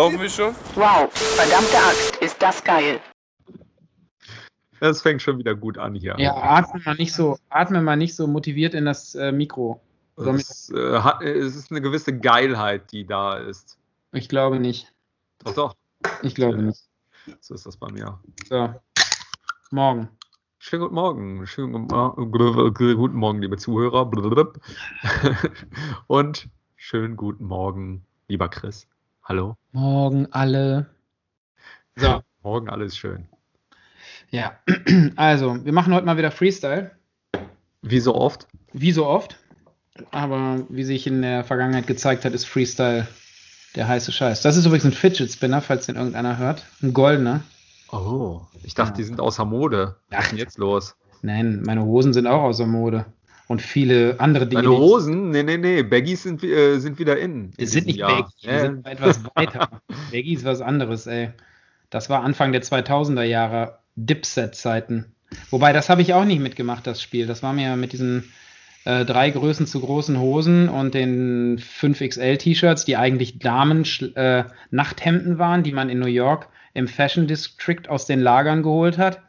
Laufen wir schon? Wow, verdammte Axt, ist das geil. Das fängt schon wieder gut an hier. Ja, atme mal nicht so, atme mal nicht so motiviert in das äh, Mikro. Es, äh, hat, es ist eine gewisse Geilheit, die da ist. Ich glaube nicht. Doch, doch. Ich glaube nicht. So ist das bei mir. So. Morgen. Schönen guten Morgen. Schönen guten Morgen, liebe Zuhörer. Und schönen guten Morgen, lieber Chris. Hallo. Morgen alle. So. Morgen alles schön. Ja, also, wir machen heute mal wieder Freestyle. Wie so oft? Wie so oft. Aber wie sich in der Vergangenheit gezeigt hat, ist Freestyle der heiße Scheiß. Das ist übrigens ein Fidget Spinner, falls den irgendeiner hört. Ein goldener. Oh, ich dachte, ja. die sind außer Mode. Was ist denn jetzt los? Nein, meine Hosen sind auch außer Mode. Und viele andere Dinge. Deine Hosen? Nee, nee, nee. Baggies sind, äh, sind wieder in. in sind nicht Jahr. Baggies, die äh. sind etwas weiter. Baggies ist was anderes, ey. Das war Anfang der 2000er Jahre Dipset-Zeiten. Wobei, das habe ich auch nicht mitgemacht, das Spiel. Das war mir mit diesen äh, drei Größen zu großen Hosen und den 5XL-T-Shirts, die eigentlich Damen-Nachthemden äh, waren, die man in New York im Fashion District aus den Lagern geholt hat.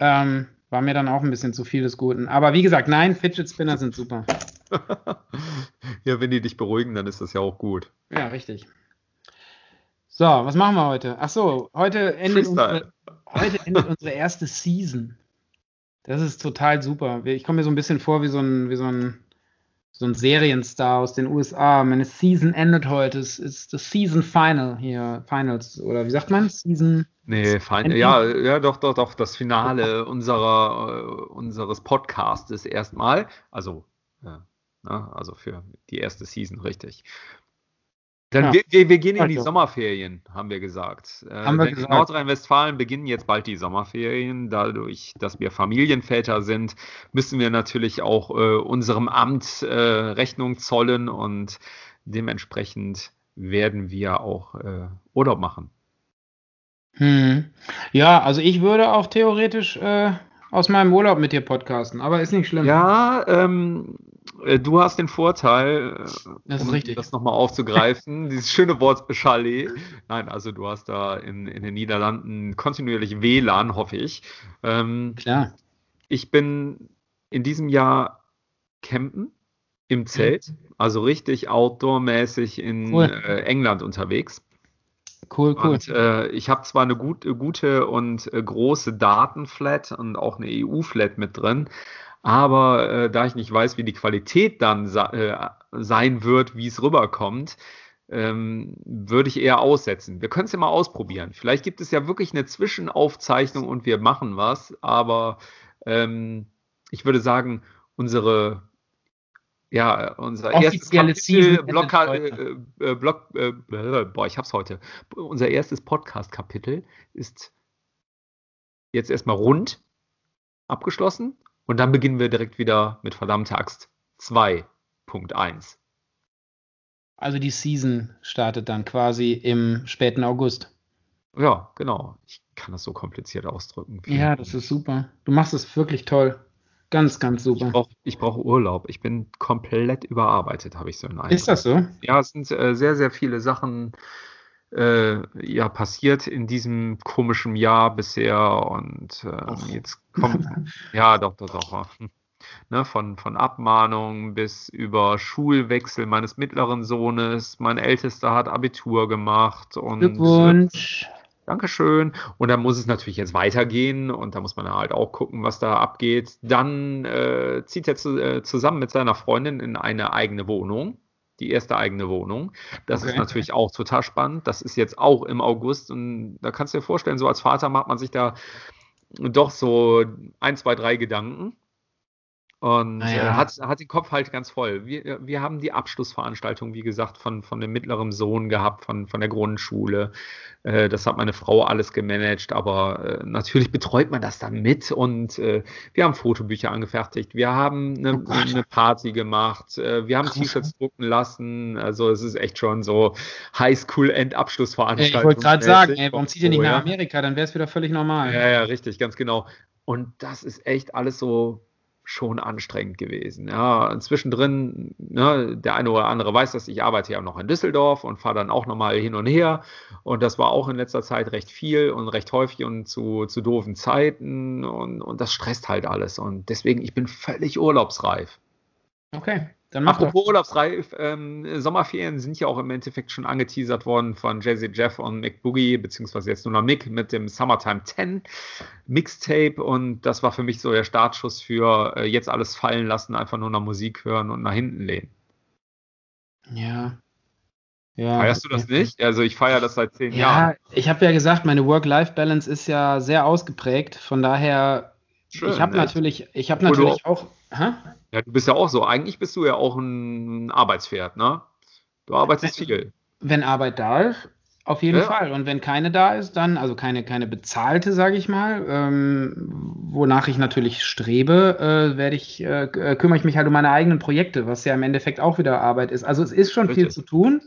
Ähm, war mir dann auch ein bisschen zu viel des Guten. Aber wie gesagt, nein, Fidget Spinner sind super. ja, wenn die dich beruhigen, dann ist das ja auch gut. Ja, richtig. So, was machen wir heute? Ach so, heute endet, unsere, heute endet unsere erste Season. Das ist total super. Ich komme mir so ein bisschen vor wie so ein, wie so ein, so ein Serienstar aus den USA. Meine Season endet heute. Es ist das Season Final hier. Finals, oder wie sagt man? Season. Nee, Final. Ja, ja, doch, doch, doch. Das Finale unserer, uh, unseres Podcastes erstmal. Also, ja, na, ne, also für die erste Season, richtig. Dann ja. wir, wir, gehen in die also. Sommerferien, haben wir gesagt. Äh, haben wir gesagt. In Nordrhein-Westfalen beginnen jetzt bald die Sommerferien. Dadurch, dass wir Familienväter sind, müssen wir natürlich auch äh, unserem Amt äh, Rechnung zollen und dementsprechend werden wir auch äh, Urlaub machen. Hm. Ja, also ich würde auch theoretisch äh, aus meinem Urlaub mit dir podcasten, aber ist nicht schlimm. Ja, ähm, äh, du hast den Vorteil, äh, das um richtig. das nochmal aufzugreifen, dieses schöne Wort Chalet. Nein, also du hast da in, in den Niederlanden kontinuierlich WLAN, hoffe ich. Ähm, Klar. Ich bin in diesem Jahr campen im mhm. Zelt, also richtig outdoor-mäßig in cool. äh, England unterwegs. Cool, cool. Und, äh, ich habe zwar eine gut, gute und äh, große Datenflat und auch eine EU-Flat mit drin, aber äh, da ich nicht weiß, wie die Qualität dann äh, sein wird, wie es rüberkommt, ähm, würde ich eher aussetzen. Wir können es ja mal ausprobieren. Vielleicht gibt es ja wirklich eine Zwischenaufzeichnung und wir machen was, aber ähm, ich würde sagen, unsere ja, unser erstes Kapitel, Block, äh, äh, Block äh, boah, ich hab's heute. Unser erstes Podcast-Kapitel ist jetzt erstmal rund abgeschlossen und dann beginnen wir direkt wieder mit verdammte Axt 2.1. Also die Season startet dann quasi im späten August. Ja, genau. Ich kann das so kompliziert ausdrücken. Ja, das ist super. Du machst es wirklich toll. Ganz, ganz super. Ich brauche brauch Urlaub. Ich bin komplett überarbeitet, habe ich so einen Eindruck. Ist das so? Ja, es sind äh, sehr, sehr viele Sachen äh, ja passiert in diesem komischen Jahr bisher und äh, jetzt kommt ja doch doch doch ne, von von Abmahnung bis über Schulwechsel meines mittleren Sohnes. Mein ältester hat Abitur gemacht und Glückwunsch. Äh, Dankeschön. Und dann muss es natürlich jetzt weitergehen und da muss man halt auch gucken, was da abgeht. Dann äh, zieht er zu, äh, zusammen mit seiner Freundin in eine eigene Wohnung die erste eigene Wohnung. Das okay. ist natürlich auch total spannend. Das ist jetzt auch im August und da kannst du dir vorstellen, so als Vater macht man sich da doch so ein, zwei, drei Gedanken. Und naja. äh, hat, hat den Kopf halt ganz voll. Wir, wir haben die Abschlussveranstaltung, wie gesagt, von, von dem mittleren Sohn gehabt, von, von der Grundschule. Äh, das hat meine Frau alles gemanagt, aber äh, natürlich betreut man das dann mit und äh, wir haben Fotobücher angefertigt, wir haben eine, oh eine Party gemacht, äh, wir haben T-Shirts drucken lassen. Also es ist echt schon so Highschool-Endabschlussveranstaltung. Ich wollte gerade sagen, ey, warum zieht ihr nicht nach Amerika? Dann wäre es wieder völlig normal. Ja, ja, richtig, ganz genau. Und das ist echt alles so schon anstrengend gewesen. Ja, zwischendrin, ne, der eine oder andere weiß, dass ich arbeite ja noch in Düsseldorf und fahre dann auch nochmal hin und her. Und das war auch in letzter Zeit recht viel und recht häufig und zu, zu doofen Zeiten. Und, und das stresst halt alles. Und deswegen, ich bin völlig urlaubsreif. Okay. Dann mach Apropos Urlaubsreif, ähm, Sommerferien sind ja auch im Endeffekt schon angeteasert worden von Jay-Z Jeff und Mick Boogie, beziehungsweise jetzt nur noch Mick mit dem Summertime 10 Mixtape und das war für mich so der Startschuss für äh, jetzt alles fallen lassen, einfach nur nach Musik hören und nach hinten lehnen. Ja. ja Feierst du das ja. nicht? Also ich feiere das seit zehn ja, Jahren. Ja, ich habe ja gesagt, meine Work-Life-Balance ist ja sehr ausgeprägt, von daher Schön, ich habe natürlich, ich habe natürlich auch. Hä? Ja, du bist ja auch so. Eigentlich bist du ja auch ein Arbeitspferd, ne? Du arbeitest wenn, viel. Wenn Arbeit da ist, auf jeden ja. Fall. Und wenn keine da ist, dann, also keine, keine bezahlte, sage ich mal, ähm, wonach ich natürlich strebe, äh, werde ich, äh, äh, kümmere ich mich halt um meine eigenen Projekte, was ja im Endeffekt auch wieder Arbeit ist. Also es ist schon Richtig. viel zu tun.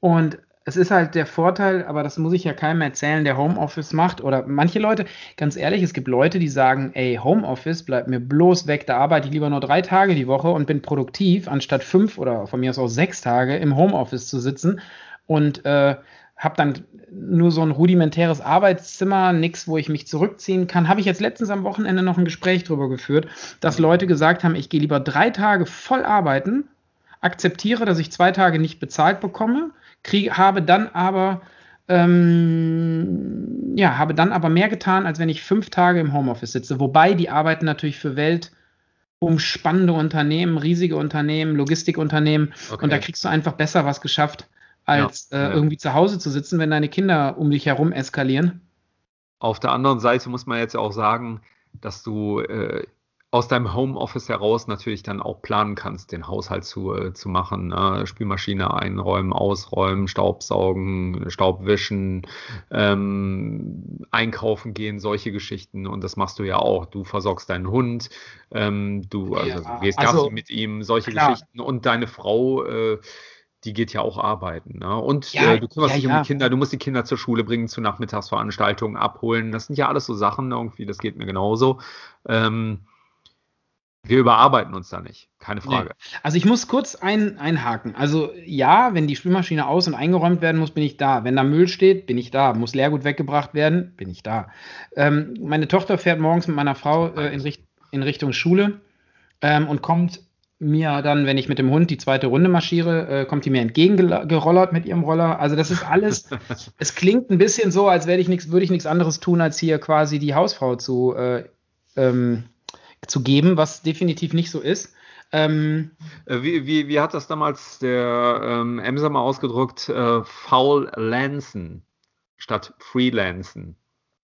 Und es ist halt der Vorteil, aber das muss ich ja keinem erzählen, der Homeoffice macht. Oder manche Leute, ganz ehrlich, es gibt Leute, die sagen, ey, Homeoffice bleibt mir bloß weg, da arbeite ich lieber nur drei Tage die Woche und bin produktiv, anstatt fünf oder von mir aus auch sechs Tage im Homeoffice zu sitzen und äh, habe dann nur so ein rudimentäres Arbeitszimmer, nichts, wo ich mich zurückziehen kann. Habe ich jetzt letztens am Wochenende noch ein Gespräch darüber geführt, dass Leute gesagt haben, ich gehe lieber drei Tage voll arbeiten, akzeptiere, dass ich zwei Tage nicht bezahlt bekomme, kriege, habe dann aber ähm, ja, habe dann aber mehr getan, als wenn ich fünf Tage im Homeoffice sitze. Wobei die arbeiten natürlich für weltumspannende Unternehmen, riesige Unternehmen, Logistikunternehmen. Okay. Und da kriegst du einfach besser was geschafft, als ja, äh, ja. irgendwie zu Hause zu sitzen, wenn deine Kinder um dich herum eskalieren. Auf der anderen Seite muss man jetzt auch sagen, dass du äh, aus deinem Homeoffice heraus natürlich dann auch planen kannst, den Haushalt zu, äh, zu machen. Ne? Spülmaschine einräumen, ausräumen, Staubsaugen, Staubwischen, ähm, einkaufen gehen, solche Geschichten. Und das machst du ja auch. Du versorgst deinen Hund, ähm, du, also, ja, gehst also, Gassi mit ihm, solche klar. Geschichten. Und deine Frau, äh, die geht ja auch arbeiten. Ne? Und ja, äh, du kümmerst ja, dich um ja. die Kinder, du musst die Kinder zur Schule bringen, zu Nachmittagsveranstaltungen abholen. Das sind ja alles so Sachen irgendwie, das geht mir genauso. Ähm, wir überarbeiten uns da nicht, keine Frage. Nee. Also ich muss kurz ein, einhaken. Also ja, wenn die Spülmaschine aus- und eingeräumt werden muss, bin ich da. Wenn da Müll steht, bin ich da. Muss Leergut weggebracht werden, bin ich da. Ähm, meine Tochter fährt morgens mit meiner Frau äh, in, Richt in, Richtung Schule ähm, und kommt mir dann, wenn ich mit dem Hund die zweite Runde marschiere, äh, kommt die mir entgegengerollert mit ihrem Roller. Also das ist alles, es klingt ein bisschen so, als ich würde ich nichts anderes tun, als hier quasi die Hausfrau zu äh, ähm, zu geben, was definitiv nicht so ist. Ähm, äh, wie, wie, wie, hat das damals der ähm, Emser mal ausgedrückt? Äh, Foul Lancen statt Freelancen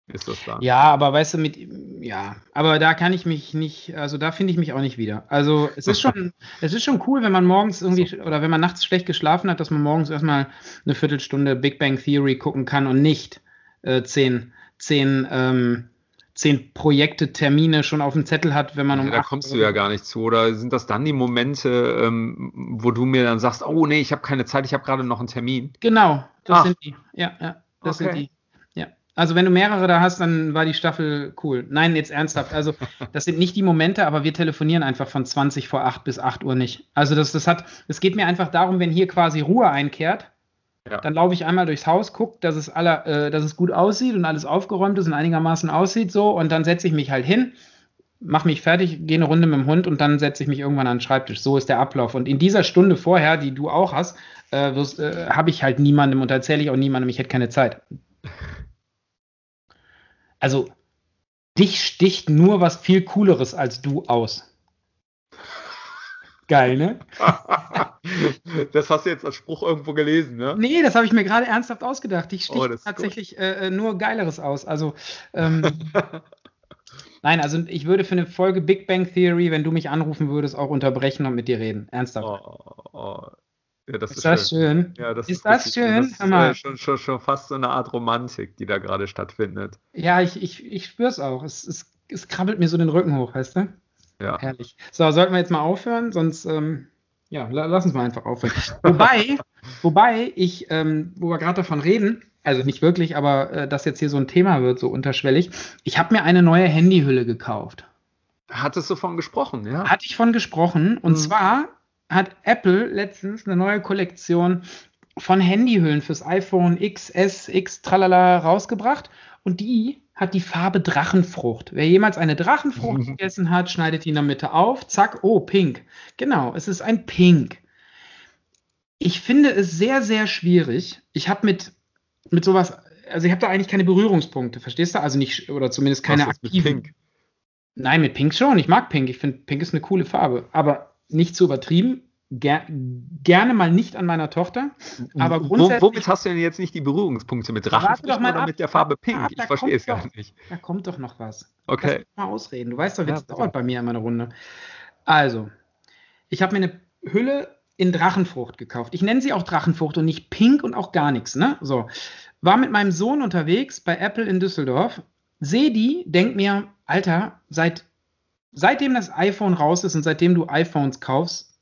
ist das da. Ja, aber weißt du, mit, ja, aber da kann ich mich nicht, also da finde ich mich auch nicht wieder. Also es ist schon, es ist schon cool, wenn man morgens irgendwie oder wenn man nachts schlecht geschlafen hat, dass man morgens erstmal eine Viertelstunde Big Bang Theory gucken kann und nicht äh, zehn, zehn ähm, zehn Projekte, Termine schon auf dem Zettel hat, wenn man um. Ja, da kommst du ja gar nicht zu. Oder sind das dann die Momente, ähm, wo du mir dann sagst, oh nee, ich habe keine Zeit, ich habe gerade noch einen Termin? Genau, das Ach. sind die. Ja, ja, das okay. sind die. Ja. Also wenn du mehrere da hast, dann war die Staffel cool. Nein, jetzt ernsthaft. Also das sind nicht die Momente, aber wir telefonieren einfach von 20 vor 8 bis 8 Uhr nicht. Also das, das hat, es geht mir einfach darum, wenn hier quasi Ruhe einkehrt, Dann laufe ich einmal durchs Haus, gucke, dass es alle, äh, dass es gut aussieht und alles aufgeräumt ist und einigermaßen aussieht so und dann setze ich mich halt hin, mache mich fertig, gehe eine Runde mit dem Hund und dann setze ich mich irgendwann an den Schreibtisch. So ist der Ablauf. Und in dieser Stunde vorher, die du auch hast, äh, äh, habe ich halt niemandem und erzähle ich auch niemandem, ich hätte keine Zeit. Also dich sticht nur was viel Cooleres als du aus. Geil, ne? das hast du jetzt als Spruch irgendwo gelesen, ne? Nee, das habe ich mir gerade ernsthaft ausgedacht. Ich stehe oh, tatsächlich äh, äh, nur Geileres aus. Also, ähm, nein, also ich würde für eine Folge Big Bang Theory, wenn du mich anrufen würdest, auch unterbrechen und mit dir reden. Ernsthaft. Oh, oh. Ja, das ist, ist das schön. schön? Ja, das ist, ist das schön? Das ist äh, schon, schon, schon fast so eine Art Romantik, die da gerade stattfindet. Ja, ich, ich, ich spüre es auch. Es, es, es krabbelt mir so den Rücken hoch, weißt du? Ja. Herrlich. So, sollten wir jetzt mal aufhören, sonst, ähm, ja, lass uns mal einfach aufhören. wobei, wobei ich, ähm, wo wir gerade davon reden, also nicht wirklich, aber äh, das jetzt hier so ein Thema wird, so unterschwellig, ich habe mir eine neue Handyhülle gekauft. Hattest du von gesprochen, ja? Hatte ich von gesprochen. Und Mhm. zwar hat Apple letztens eine neue Kollektion von Handyhüllen fürs iPhone XS, X, tralala rausgebracht. Und die hat die Farbe Drachenfrucht. Wer jemals eine Drachenfrucht gegessen hat, schneidet die in der Mitte auf. Zack, oh, pink. Genau, es ist ein Pink. Ich finde es sehr, sehr schwierig. Ich habe mit, mit sowas, also ich habe da eigentlich keine Berührungspunkte, verstehst du? Also nicht, oder zumindest keine Was ist mit aktiven. Pink? Nein, mit Pink schon. Ich mag Pink. Ich finde, Pink ist eine coole Farbe. Aber nicht zu übertrieben. Ger gerne mal nicht an meiner Tochter. Aber Wo- grundsätzlich- Womit hast du denn jetzt nicht die Berührungspunkte? Mit Drachenfrüchten oder ab, mit der Farbe Pink? ab, ich verstehe es gar doch- nicht. Da kommt doch noch was. Lass Okay. mich mal ausreden. Du weißt doch, wie Ja, dauert bei mir immer eine Runde. Also, ich habe mir eine Hülle in Drachenfrucht gekauft. Ich nenne sie auch Drachenfrucht und nicht Pink und auch gar nichts, ne? So. War mit meinem Sohn unterwegs bei Apple in Düsseldorf, sehe die, denk mir, Alter, seit, seitdem das iPhone raus ist und seitdem du iPhones kaufst,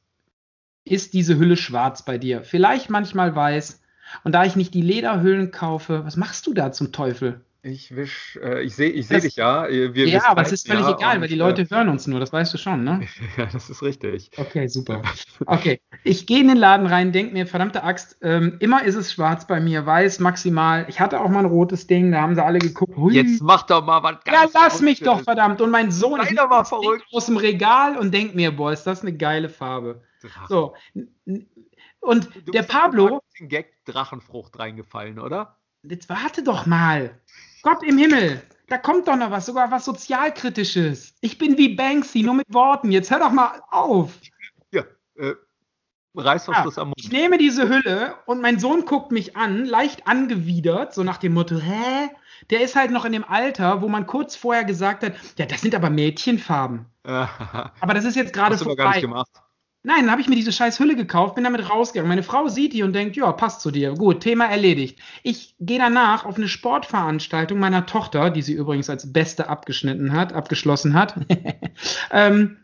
ist diese Hülle schwarz bei dir. Vielleicht manchmal weiß. Und da ich nicht die Lederhüllen kaufe, was machst du da zum Teufel? Ich wisch, äh, ich sehe ich seh Das- dich ja. Wir, ja, aber es ist völlig ja egal, weil die Leute Äh, hören uns nur, das weißt du schon, ne? ja, das ist richtig. Okay, super. Okay, ich gehe in den Laden rein, denke mir, verdammte Axt, ähm, immer ist es schwarz bei mir, weiß maximal. Ich hatte auch mal ein rotes Ding, da haben sie alle geguckt. Hui. Jetzt mach doch mal was ja, lass mich doch, verdammt. Und mein Sohn verrückt. aus dem Regal und denkt mir, boah, ist das eine geile Farbe. So. Und Du der auf den Pablo, Marketing-Gag Drachenfrucht reingefallen, oder? jetzt warte doch mal. Gott im Himmel, da kommt doch noch was, sogar was Sozialkritisches. Ich bin wie Banksy, nur mit Worten. Jetzt hör doch mal auf. Ja. Äh, Reißverschluss am Ich Mund. nehme diese Hülle und mein Sohn guckt mich an, leicht angewidert, so nach dem Motto, hä? Der ist halt noch in dem Alter, wo man kurz vorher gesagt hat, ja, das sind aber Mädchenfarben. Aber das ist jetzt gerade aber gar nicht vorbei. gemacht. Nein, dann habe ich mir diese scheiß Hülle gekauft, bin damit rausgegangen. Meine Frau sieht die und denkt, ja, passt zu dir. Gut, Thema erledigt. Ich gehe danach auf eine Sportveranstaltung meiner Tochter, die sie übrigens als beste abgeschnitten hat, abgeschlossen hat. ähm,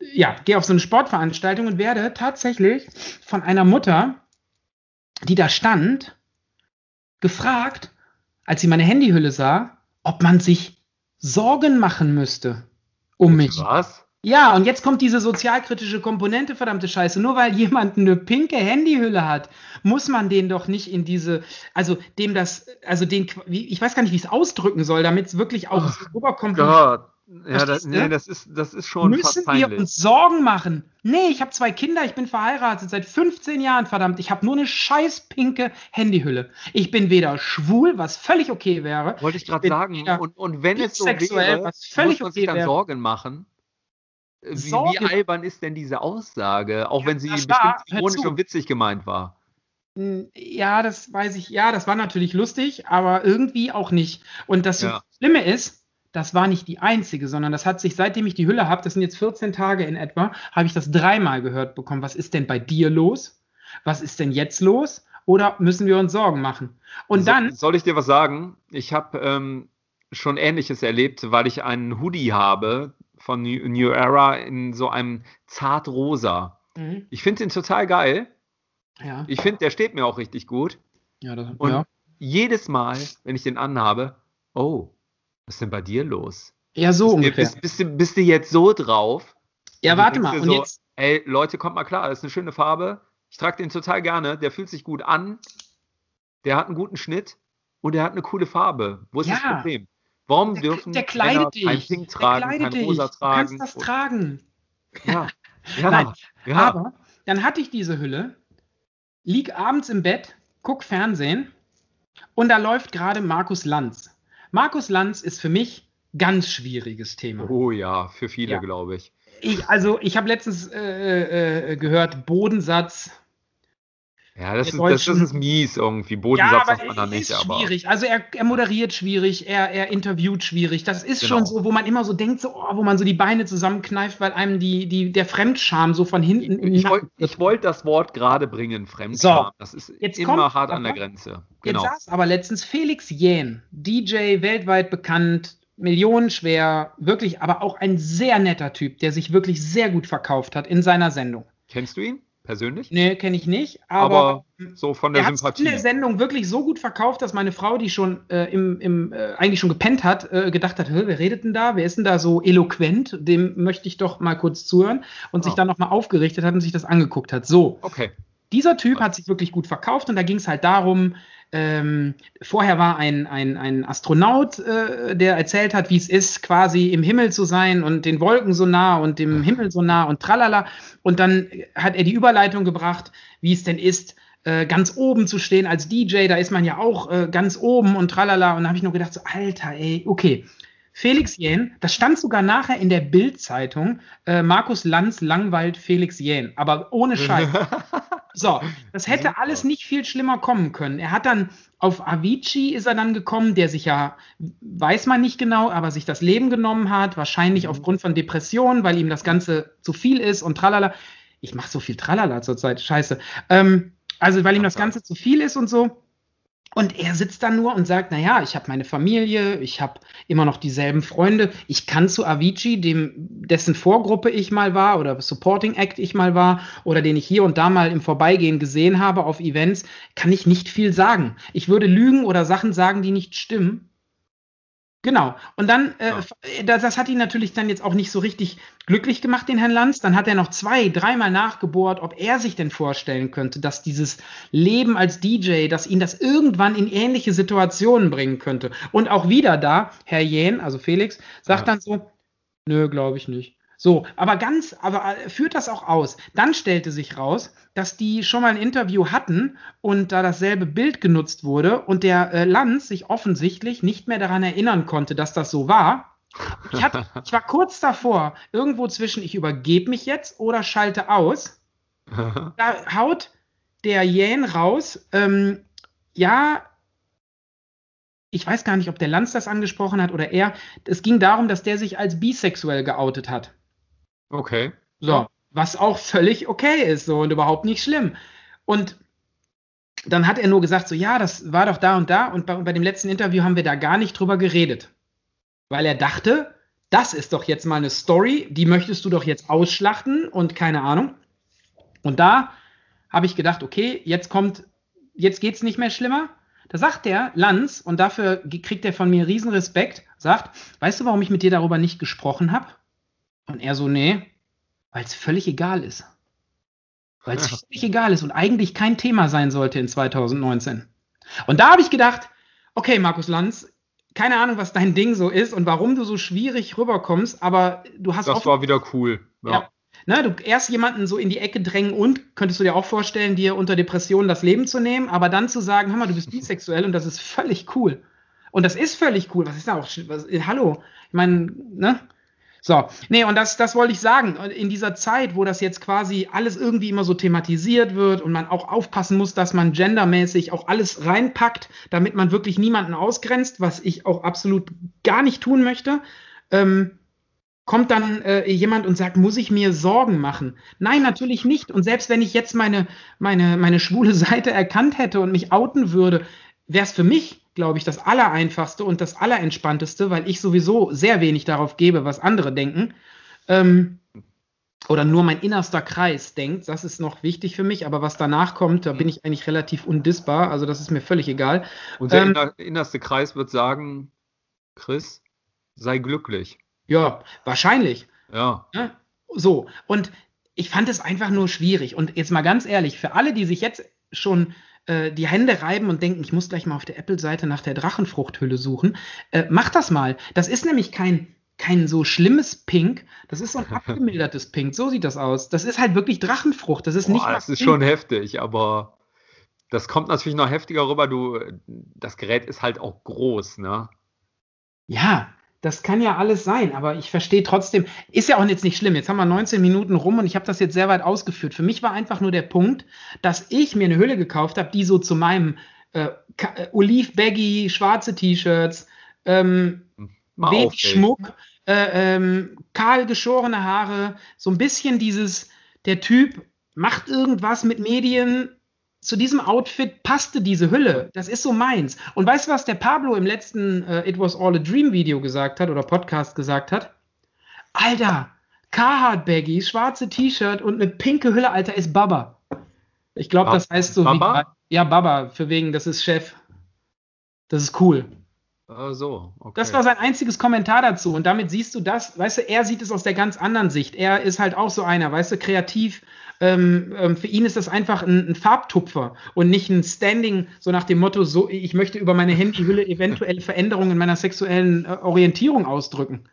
ja, gehe auf so eine Sportveranstaltung und werde tatsächlich von einer Mutter, die da stand, gefragt, als sie meine Handyhülle sah, ob man sich Sorgen machen müsste um mich. Was? Ja, und jetzt kommt diese sozialkritische Komponente, verdammte Scheiße. Nur weil jemand eine pinke Handyhülle hat, muss man den doch nicht in diese, also dem das, also den, wie- ich weiß gar nicht, wie ich es ausdrücken soll, damit es wirklich auch Ach so rüberkommt. Gott. Ja, das, nee, das, ist, das ist schon Müssen wir uns Sorgen machen? Nee, ich habe zwei Kinder, ich bin verheiratet seit 15 Jahren, verdammt. Ich habe nur eine scheiß pinke Handyhülle. Ich bin weder schwul, was völlig okay wäre. Wollte ich gerade sagen. Und, und wenn es so wäre, was völlig muss man sich okay dann wäre. Sorgen machen. Wie, wie albern ist denn diese Aussage? Auch Ja, wenn sie bestimmt war- ironisch und witzig gemeint war. Hm, Ja, das weiß ich. Ja, das war natürlich lustig, aber irgendwie auch nicht. Und das Ja. Schlimme ist, das war nicht die einzige, sondern das hat sich, seitdem ich die Hülle habe, das sind jetzt 14 Tage in etwa, habe ich das dreimal gehört bekommen. Was ist denn bei dir los? Was ist denn jetzt los? Oder müssen wir uns Sorgen machen? Und So- dann, Soll ich dir was sagen? Ich habe ähm, schon Ähnliches erlebt, weil ich einen Hoodie habe von New, New Era in so einem zartrosa. Mhm, Ich finde den total geil. ja, Ich finde, der steht mir auch richtig gut. ja, das, Und ja. jedes Mal, wenn ich den anhabe, oh, was ist denn bei dir los? ja, so bist, du- ungefähr. bist, bist, du, bist du jetzt so drauf? Ja, du warte mal. Und so, jetzt, Ey, Leute, kommt mal klar, das ist eine schöne Farbe. Ich trage den total gerne. Der fühlt sich gut an. Der hat einen guten Schnitt und der hat eine coole Farbe. Wo ist das Ja. Problem? Warum der, dürfen der Männer kleidet dich. kein Pink der tragen, kleidet kein dich. Rosa Du tragen? kannst das tragen. Ja, ja, Nein, ja. Aber dann hatte ich diese Hülle, lieg abends im Bett, guck Fernsehen und da läuft gerade Markus Lanz. Markus Lanz ist für mich ganz schwieriges Thema. Oh ja, für viele, Ja. glaube ich. Ich, also ich habe letztens äh, äh, gehört, Bodensatz. Ja, das, ist, das, ist mies irgendwie. Ja, Bodensatz aber sagt man da nicht, ist aber. schwierig. Also er, er moderiert schwierig, er, er interviewt schwierig. Das ist Genau. schon so, wo man immer so denkt, so, oh, wo man so die Beine zusammenkneift, weil einem die, die, der Fremdscham so von hinten Ich wollte ich wollt das Wort gerade bringen, Fremdscham. So, das ist jetzt immer kommt hart an der Grenze. Jetzt Genau. saß aber letztens Felix Jähn, DJ weltweit bekannt, millionenschwer, wirklich, aber auch ein sehr netter Typ, der sich wirklich sehr gut verkauft hat in seiner Sendung. Kennst du ihn? Persönlich? Nee, kenne ich nicht. Aber, Aber so von der er Sympathie. in der Sendung wirklich so gut verkauft, dass meine Frau, die schon äh, im, im, äh, eigentlich schon gepennt hat, äh, gedacht hat, "Hä, wer redet denn da? Wer ist denn da so eloquent? Dem möchte ich doch mal kurz zuhören und sich Oh. dann nochmal aufgerichtet hat und sich das angeguckt hat. So, Okay. dieser Typ hat sich wirklich gut verkauft und da ging es halt darum, ähm, vorher war ein, ein, ein Astronaut, äh, der erzählt hat, wie es ist, quasi im Himmel zu sein und den Wolken so nah und dem Himmel so nah und tralala. Und dann hat er die Überleitung gebracht, wie es denn ist, äh, ganz oben zu stehen als DJ. Da ist man ja auch äh, ganz oben und tralala. Und da habe ich nur gedacht, so, Alter, ey, okay. Felix Jähn, das stand sogar nachher in der Bild-Zeitung, äh, Markus Lanz langweilt Felix Jähn, aber ohne Scheiß. So, das hätte alles nicht viel schlimmer kommen können. Er hat dann auf Avicii ist er dann gekommen, der sich ja, weiß man nicht genau, aber sich das Leben genommen hat, wahrscheinlich Mhm. aufgrund von Depressionen, weil ihm das Ganze zu viel ist und tralala. Ich mache so viel tralala zurzeit, scheiße. Ähm, also, weil ihm das Ganze zu viel ist und so. Und er sitzt da nur und sagt, naja, ich habe meine Familie, ich habe immer noch dieselben Freunde. Ich kann zu Avicii, dem, dessen Vorgruppe ich mal war oder Supporting Act ich mal war oder den ich hier und da mal im Vorbeigehen gesehen habe auf Events, kann ich nicht viel sagen. Ich würde lügen oder Sachen sagen, die nicht stimmen. Genau. Und dann, äh, Ja. das, das hat ihn natürlich dann jetzt auch nicht so richtig glücklich gemacht, den Herrn Lanz. Dann hat er noch zwei, dreimal nachgebohrt, ob er sich denn vorstellen könnte, dass dieses Leben als DJ, dass ihn das irgendwann in ähnliche Situationen bringen könnte. Und auch wieder da, Herr Jähn, also Felix, sagt Ja. dann so, nö, glaube ich nicht. So, aber ganz, aber äh, führt das auch aus. Dann stellte sich raus, dass die schon mal ein Interview hatten und da dasselbe Bild genutzt wurde und der äh, Lanz sich offensichtlich nicht mehr daran erinnern konnte, dass das so war. Ich, hatte, ich war kurz davor, irgendwo zwischen ich übergebe mich jetzt oder schalte aus. Da haut der Jähn raus, ähm, ja, ich weiß gar nicht, ob der Lanz das angesprochen hat oder er. Es ging darum, dass der sich als bisexuell geoutet hat. Okay. So, was auch völlig okay ist so und überhaupt nicht schlimm. Und dann hat er nur gesagt, so ja, das war doch da und da und bei, bei dem letzten Interview haben wir da gar nicht drüber geredet. Weil er dachte, das ist doch jetzt mal eine Story, die möchtest du doch jetzt ausschlachten und keine Ahnung. Und da habe ich gedacht, okay, jetzt kommt, jetzt geht's nicht mehr schlimmer. Da sagt der Lanz, und dafür kriegt er von mir riesen Respekt, sagt, weißt du, warum ich mit dir darüber nicht gesprochen habe? Und er so, nee, weil es völlig egal ist. Weil es völlig egal ist und eigentlich kein Thema sein sollte in 2019. Und da habe ich gedacht, okay, Markus Lanz, keine Ahnung, was dein Ding so ist und warum du so schwierig rüberkommst, aber du hast Das war wieder cool. Ja. Ja. Ne, du erst jemanden so in die Ecke drängen und könntest du dir auch vorstellen, dir unter Depressionen das Leben zu nehmen, aber dann zu sagen, hör mal, du bist bisexuell und das ist völlig cool. Und das ist völlig cool. Was ist da auch? Was, äh, hallo? Ich meine, ne? So, nee, und das, das wollte ich sagen. In dieser Zeit, wo das jetzt quasi alles irgendwie immer so thematisiert wird und man auch aufpassen muss, dass man gendermäßig auch alles reinpackt, damit man wirklich niemanden ausgrenzt, was ich auch absolut gar nicht tun möchte, ähm, kommt dann äh, jemand und sagt, muss ich mir Sorgen machen? Nein, natürlich nicht. Und selbst wenn ich jetzt meine, meine, meine schwule Seite erkannt hätte und mich outen würde, wäre es für mich, glaube ich, das Allereinfachste und das Allerentspannteste, weil ich sowieso sehr wenig darauf gebe, was andere denken. Ähm, oder nur mein innerster Kreis denkt, das ist noch wichtig für mich, aber was danach kommt, da bin ich eigentlich relativ undissbar, also das ist mir völlig egal. Und der Ähm, inner, innerste Kreis wird sagen, Chris, sei glücklich. Ja, wahrscheinlich. Ja. Ne? So, und ich fand es einfach nur schwierig. Und jetzt mal ganz ehrlich, für alle, die sich jetzt schon äh, die Hände reiben und denken, ich muss gleich mal auf der Apple-Seite nach der Drachenfruchthülle suchen, äh, macht das mal. Das ist nämlich kein, kein so schlimmes Pink, das ist so ein abgemildertes Pink, so sieht das aus. Das ist halt wirklich Drachenfrucht, das ist nicht Boah, mal das ist pink. schon heftig, aber das kommt natürlich noch heftiger rüber. Du, das Gerät ist halt auch groß, ne? Ja, das kann ja alles sein, aber ich verstehe trotzdem, ist ja auch jetzt nicht schlimm. Jetzt haben wir 19 Minuten rum und ich habe das jetzt sehr weit ausgeführt. Für mich war einfach nur der Punkt, dass ich mir eine Hülle gekauft habe, die so zu meinem äh, äh, Oliv-Baggy, schwarze T-Shirts, ähm, wenig. Schmuck, äh, ähm, kahl geschorene Haare, so ein bisschen dieses, der Typ macht irgendwas mit Medien. Zu diesem Outfit passte diese Hülle. Das ist so meins. Und weißt du, was der Pablo im letzten äh, It Was All a Dream Video gesagt hat oder Podcast gesagt hat? Alter, Carhartt-Baggies, schwarze T-Shirt und eine pinke Hülle, Alter, ist Baba. Ich glaube, das heißt so Baba? wie. Ja, Baba, für wegen, das ist Chef. Das ist cool. Äh, so, okay. Das war sein einziges Kommentar dazu. Und damit siehst du das, weißt du, er sieht es aus der ganz anderen Sicht. Er ist halt auch so einer, weißt du, kreativ. Ähm, ähm, für ihn ist das einfach ein, ein, Farbtupfer und nicht ein Standing, so nach dem Motto, so, ich möchte über meine Handyhülle eventuelle Veränderungen in meiner sexuellen äh, Orientierung ausdrücken.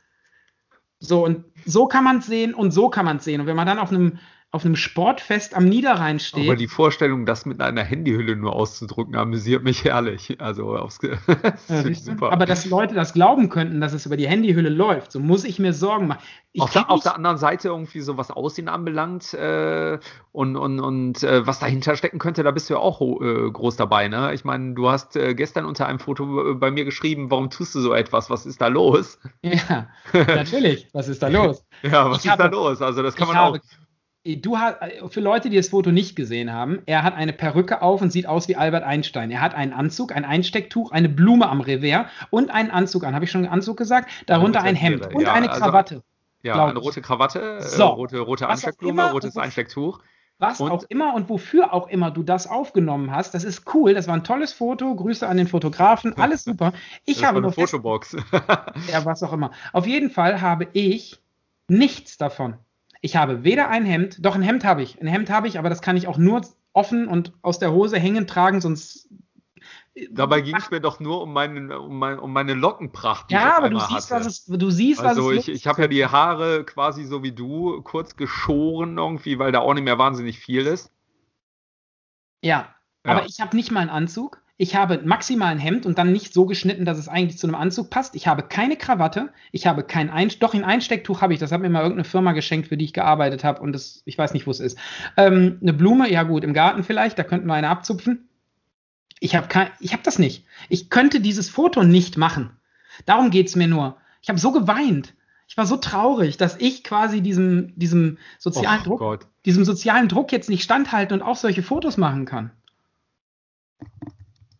So, und so kann man es sehen und so kann man es sehen. Und wenn man dann auf einem auf einem Sportfest am Niederrhein steht. Aber die Vorstellung, das mit einer Handyhülle nur auszudrücken, amüsiert mich herrlich. Also aufs ja, super. Aber dass Leute das glauben könnten, dass es über die Handyhülle läuft, so muss ich mir Sorgen machen. Auf der, auf, der, anderen Seite irgendwie so was Aussehen anbelangt äh, und, und, und äh, was dahinter stecken könnte, da bist du ja auch äh, groß dabei. Ne? Ich meine, du hast äh, gestern unter einem Foto bei mir geschrieben, warum tust du so etwas? Was ist da los? Ja, natürlich. Was ist da los? ja, was ich ist habe, da los? Also das kann man auch du hast, für Leute, die das Foto nicht gesehen haben, er hat eine Perücke auf und sieht aus wie Albert Einstein. Er hat einen Anzug, ein Einstecktuch, eine Blume am Revers und einen Anzug an. Habe ich schon einen Anzug gesagt? Darunter ein Hemd und ja, eine also, Krawatte. Ja, eine rote Krawatte, so. äh, rote, rote Einsteckblume, rotes Einstecktuch. Was und, auch immer und wofür auch immer du das aufgenommen hast, das ist cool. Das war ein tolles Foto. Grüße an den Fotografen. Alles super. Ich das habe war eine Fotobox. ja, was auch immer. Auf jeden Fall habe ich nichts davon. Ich habe weder ein Hemd, doch ein Hemd habe ich. Ein Hemd habe ich, aber das kann ich auch nur offen und aus der Hose hängend tragen, sonst. Dabei ging es mir doch nur um, meinen, um, mein, um meine Lockenpracht. Ja, aber du siehst, was es, du siehst, was also es ich, ich habe ja die Haare quasi so wie du kurz geschoren irgendwie, weil da auch nicht mehr wahnsinnig viel ist. Ja, ja. aber ich habe nicht mal einen Anzug ich habe maximal ein Hemd und dann nicht so geschnitten, dass es eigentlich zu einem Anzug passt. Ich habe keine Krawatte, ich habe kein Einsteck, doch ein Einstecktuch habe ich, das hat mir mal irgendeine Firma geschenkt, für die ich gearbeitet habe und das, ich weiß nicht, wo es ist. Ähm, eine Blume, ja gut, im Garten vielleicht, da könnten wir eine abzupfen. Ich habe kein, ich habe das nicht. Ich könnte dieses Foto nicht machen. Darum geht es mir nur. Ich habe so geweint. Ich war so traurig, dass ich quasi diesem, diesem sozialen oh, Druck, Gott. diesem sozialen Druck jetzt nicht standhalten und auch solche Fotos machen kann.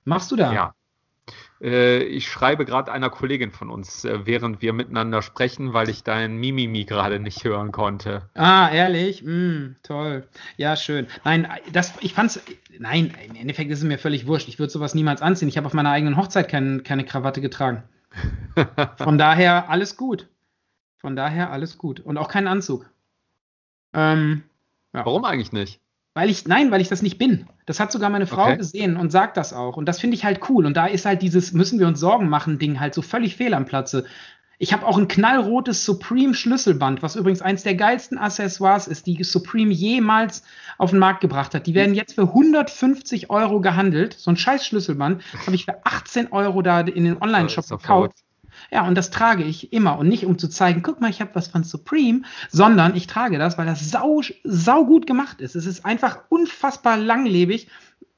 Machst du da? Ja. Äh, ich schreibe gerade einer Kollegin von uns, äh, während wir miteinander sprechen, weil ich dein Mimimi gerade nicht hören konnte. Ah, ehrlich? Mm, toll. Ja, schön. Nein, das, ich fand's, nein, im Endeffekt ist es mir völlig wurscht. Ich würde sowas niemals anziehen. Ich habe auf meiner eigenen Hochzeit kein, keine Krawatte getragen. Von daher alles gut. Von daher alles gut. Und auch keinen Anzug. Ähm, ja. Warum eigentlich nicht? Weil ich, nein, weil ich das nicht bin. Das hat sogar meine Frau okay. gesehen und sagt das auch. Und das finde ich halt cool. Und da ist halt dieses müssen wir uns Sorgen machen Ding halt so völlig fehl am Platze. Ich habe auch ein knallrotes Supreme Schlüsselband, was übrigens eins der geilsten Accessoires ist, die Supreme jemals auf den Markt gebracht hat. Die werden jetzt für 150 Euro gehandelt. So ein scheiß Schlüsselband habe ich für 18 Euro da in den Online-Shop gekauft. Ja, und das trage ich immer und nicht um zu zeigen, guck mal, ich habe was von Supreme, sondern ich trage das, weil das sau, sau gut gemacht ist. Es ist einfach unfassbar langlebig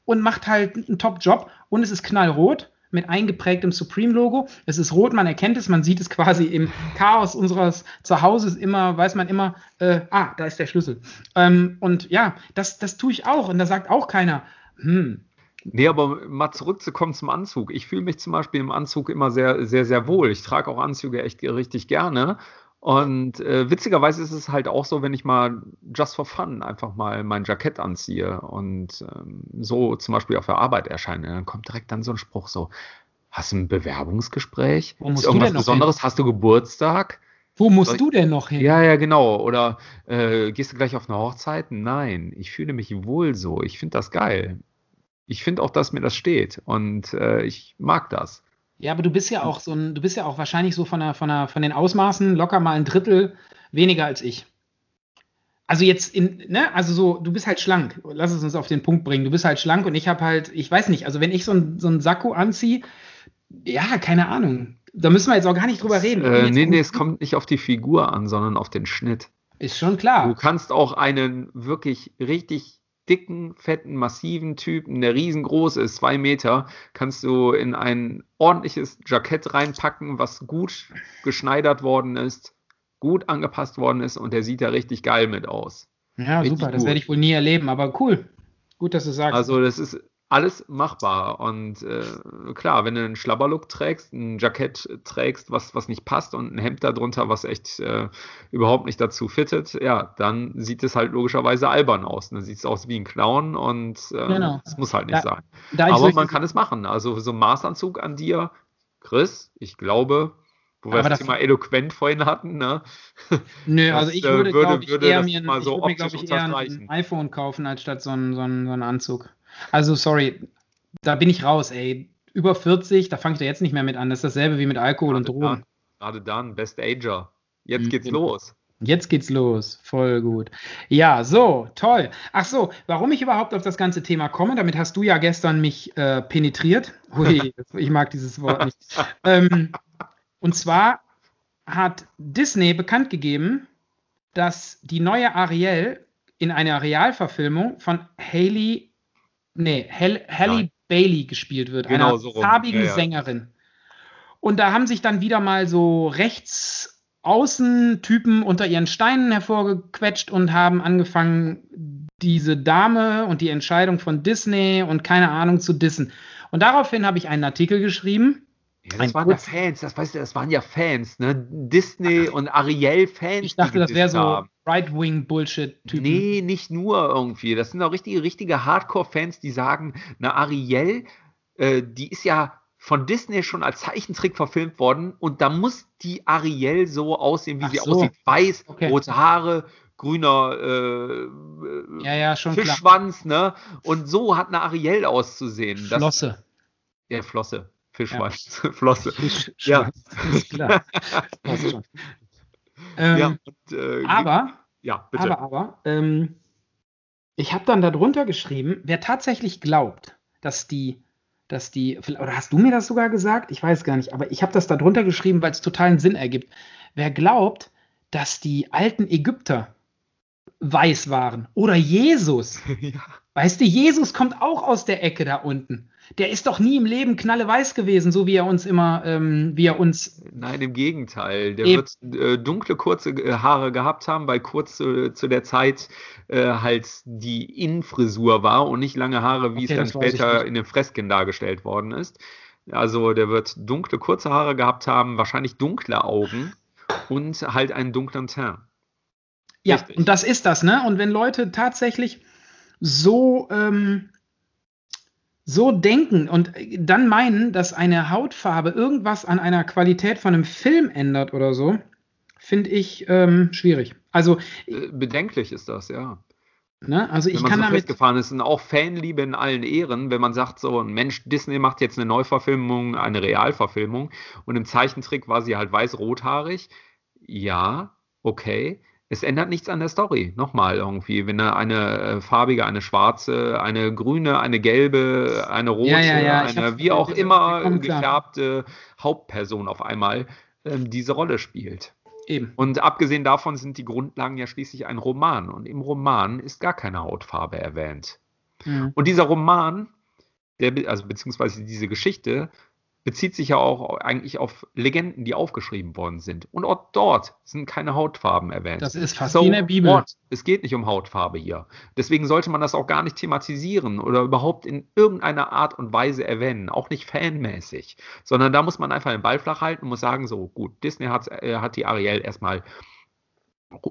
und macht halt einen Top-Job und es ist knallrot mit eingeprägtem Supreme-Logo. Es ist rot, man erkennt es, man sieht es quasi im Chaos unseres Zuhauses immer, weiß man immer, äh, ah, da ist der Schlüssel. Ähm, und ja, das, das tue ich auch und da sagt auch keiner, hm, Nee, aber mal zurückzukommen zum Anzug. Ich fühle mich zum Beispiel im Anzug immer sehr, sehr, sehr wohl. Ich trage auch Anzüge echt richtig gerne. Und äh, witzigerweise ist es halt auch so, wenn ich mal just for fun einfach mal mein Jackett anziehe und ähm, so zum Beispiel auf der Arbeit erscheine, dann kommt direkt dann so ein Spruch so, hast du ein Bewerbungsgespräch? Wo musst ist irgendwas du denn Besonderes? Hin? Hast du Geburtstag? Wo musst Soll du denn noch hin? Ja, ja, genau. Oder äh, gehst du gleich auf eine Hochzeit? Nein, ich fühle mich wohl so. Ich finde das geil ich finde auch, dass mir das steht und äh, ich mag das. Ja, aber du bist ja auch so ein, du bist ja auch wahrscheinlich so von, der, von, der, von den Ausmaßen locker mal ein Drittel weniger als ich. Also jetzt in, ne, also so, du bist halt schlank. Lass es uns auf den Punkt bringen. Du bist halt schlank und ich habe halt, ich weiß nicht, also wenn ich so ein, so ein Sakko anziehe, ja, keine Ahnung. Da müssen wir jetzt auch gar nicht drüber reden. Äh, nee, nee, es kommt nicht auf die Figur an, sondern auf den Schnitt. Ist schon klar. Du kannst auch einen wirklich richtig dicken, fetten, massiven Typen, der riesengroß ist, zwei Meter, kannst du in ein ordentliches Jackett reinpacken, was gut geschneidert worden ist, gut angepasst worden ist und der sieht da richtig geil mit aus. Ja, richtig super, gut. das werde ich wohl nie erleben, aber cool. Gut, dass du sagst. Also, das ist alles machbar. Und äh, klar, wenn du einen Schlabberlook trägst, ein Jackett trägst, was, was nicht passt und ein Hemd darunter, was echt äh, überhaupt nicht dazu fittet, ja, dann sieht es halt logischerweise albern aus. Dann sieht es aus wie ein Clown und äh, Genau. es muss halt nicht Da- sein. Da ich Aber man kann es machen. Also so ein Maßanzug an dir, Chris, ich glaube, wo wir das Thema eloquent vorhin hatten, ne? Nö, Das, also ich äh, würde, würde- ich, würde eher mir, ein- mal ich so würde mir, glaube ich, eher ein iPhone kaufen, als statt so einen so einen- so einen Anzug. Also, sorry, da bin ich raus, ey. Über 40, da fange ich da jetzt nicht mehr mit an. Das ist dasselbe wie mit Alkohol und Gerade Drogen. dann, gerade dann, Best Ager. Jetzt Mhm. geht's los. Jetzt geht's los. Voll gut. Ja, so, toll. Ach so, warum ich überhaupt auf das ganze Thema komme, damit hast du ja gestern mich äh, penetriert. Hui, ich mag dieses Wort nicht. Ähm, und zwar hat Disney bekannt gegeben, dass die neue Ariel in einer Realverfilmung von Haley, nee, Hel Halle Nein. Bailey gespielt wird, Genau einer so farbigen Ja, ja. Sängerin. Und da haben sich dann wieder mal so rechts Außentypen unter ihren Steinen hervorgequetscht und haben angefangen, diese Dame und die Entscheidung von Disney und keine Ahnung zu dissen. Und daraufhin habe ich einen Artikel geschrieben. Ja, Ein das waren ja Fans, das weißt du, das waren ja Fans, ne? Disney und Ariel-Fans. Ich dachte, das wäre so haben. Right-Wing-Bullshit-Typen. Nee, nicht nur irgendwie. Das sind auch richtige, richtige Hardcore-Fans, die sagen, na, Ariel, äh, die ist ja von Disney schon als Zeichentrick verfilmt worden und da muss die Ariel so aussehen, wie Ach sie so. aussieht. Weiß, Okay. rote Haare, grüner äh, Ja, ja, schon klar. Fischschwanz, ne? Und so hat eine Ariel auszusehen. Das- Flosse. Ja, Flosse. Fischschwanz. Flosse. Fisch- Ja. Ist klar. Ähm, ja, und, äh, aber, ja, bitte. aber, aber, ähm, ich habe dann darunter geschrieben, wer tatsächlich glaubt, dass die, dass die, oder hast du mir das sogar gesagt? Ich weiß gar nicht, aber ich habe das darunter geschrieben, weil es totalen Sinn ergibt. Wer glaubt, dass die alten Ägypter weiß waren oder Jesus, ja. Weißt du, Jesus kommt auch aus der Ecke da unten. Der ist doch nie im Leben knalleweiß gewesen, so wie er uns immer, ähm, wie er uns. Nein, im Gegenteil. Der wird äh, dunkle, kurze äh, Haare gehabt haben, weil kurz äh, zu der Zeit äh, halt die In-Frisur war und nicht lange Haare, wie Okay, es dann später in den Fresken dargestellt worden ist. Also der wird dunkle, kurze Haare gehabt haben, wahrscheinlich dunkle Augen und halt einen dunklen Teint. Ja, Richtig. und das ist das, ne? Und wenn Leute tatsächlich so, ähm, so denken und dann meinen, dass eine Hautfarbe irgendwas an einer Qualität von einem Film ändert oder so, finde ich ähm, schwierig. Also, Äh, bedenklich ist das, ja. ne? Also ich wenn man kann so damit. festgefahren ist und auch Fanliebe in allen Ehren, wenn man sagt, so ein Mensch, Disney macht jetzt eine Neuverfilmung, eine Realverfilmung und im Zeichentrick war sie halt weiß-rothaarig. Ja, okay. Es ändert nichts an der Story. Nochmal irgendwie, wenn da eine äh, farbige, eine schwarze, eine grüne, eine gelbe, eine rote, Ja, ja, ja, eine wie auch immer gefärbte Hauptperson auf einmal ähm, diese Rolle spielt. Eben. Und abgesehen davon sind die Grundlagen ja schließlich ein Roman. Und im Roman ist gar keine Hautfarbe erwähnt. Mhm. Und dieser Roman, der, also beziehungsweise diese Geschichte, bezieht sich ja auch eigentlich auf Legenden, die aufgeschrieben worden sind. Und auch dort sind keine Hautfarben erwähnt. Das ist fast wie in der Bibel. what? Es geht nicht um Hautfarbe hier. Deswegen sollte man das auch gar nicht thematisieren oder überhaupt in irgendeiner Art und Weise erwähnen, auch nicht fanmäßig, sondern da muss man einfach den Ball flach halten und muss sagen, so gut, Disney hat, äh, hat die Ariel erstmal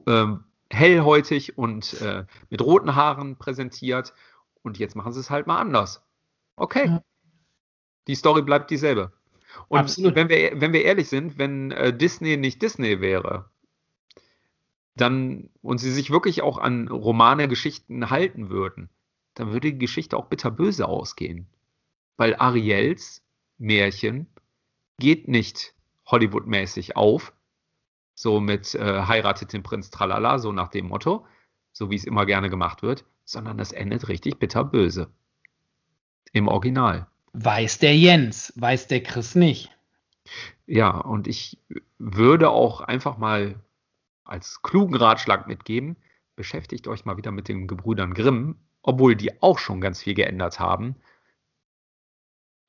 ähm, hellhäutig und äh, mit roten Haaren präsentiert und jetzt machen sie es halt mal anders. Okay. Ja. Die Story bleibt dieselbe. Und Absolut. wenn wir, wenn wir ehrlich sind, wenn äh, Disney nicht Disney wäre, dann und sie sich wirklich auch an Romane, Geschichten halten würden, dann würde die Geschichte auch bitterböse ausgehen. Weil Ariels Märchen geht nicht Hollywood-mäßig auf, so mit äh, heiratet den Prinz Tralala, so nach dem Motto, so wie es immer gerne gemacht wird, sondern es endet richtig bitterböse. Im Original. Weiß der Jens, weiß der Chris nicht. Ja, und ich würde auch einfach mal als klugen Ratschlag mitgeben, beschäftigt euch mal wieder mit den Gebrüdern Grimm, obwohl die auch schon ganz viel geändert haben.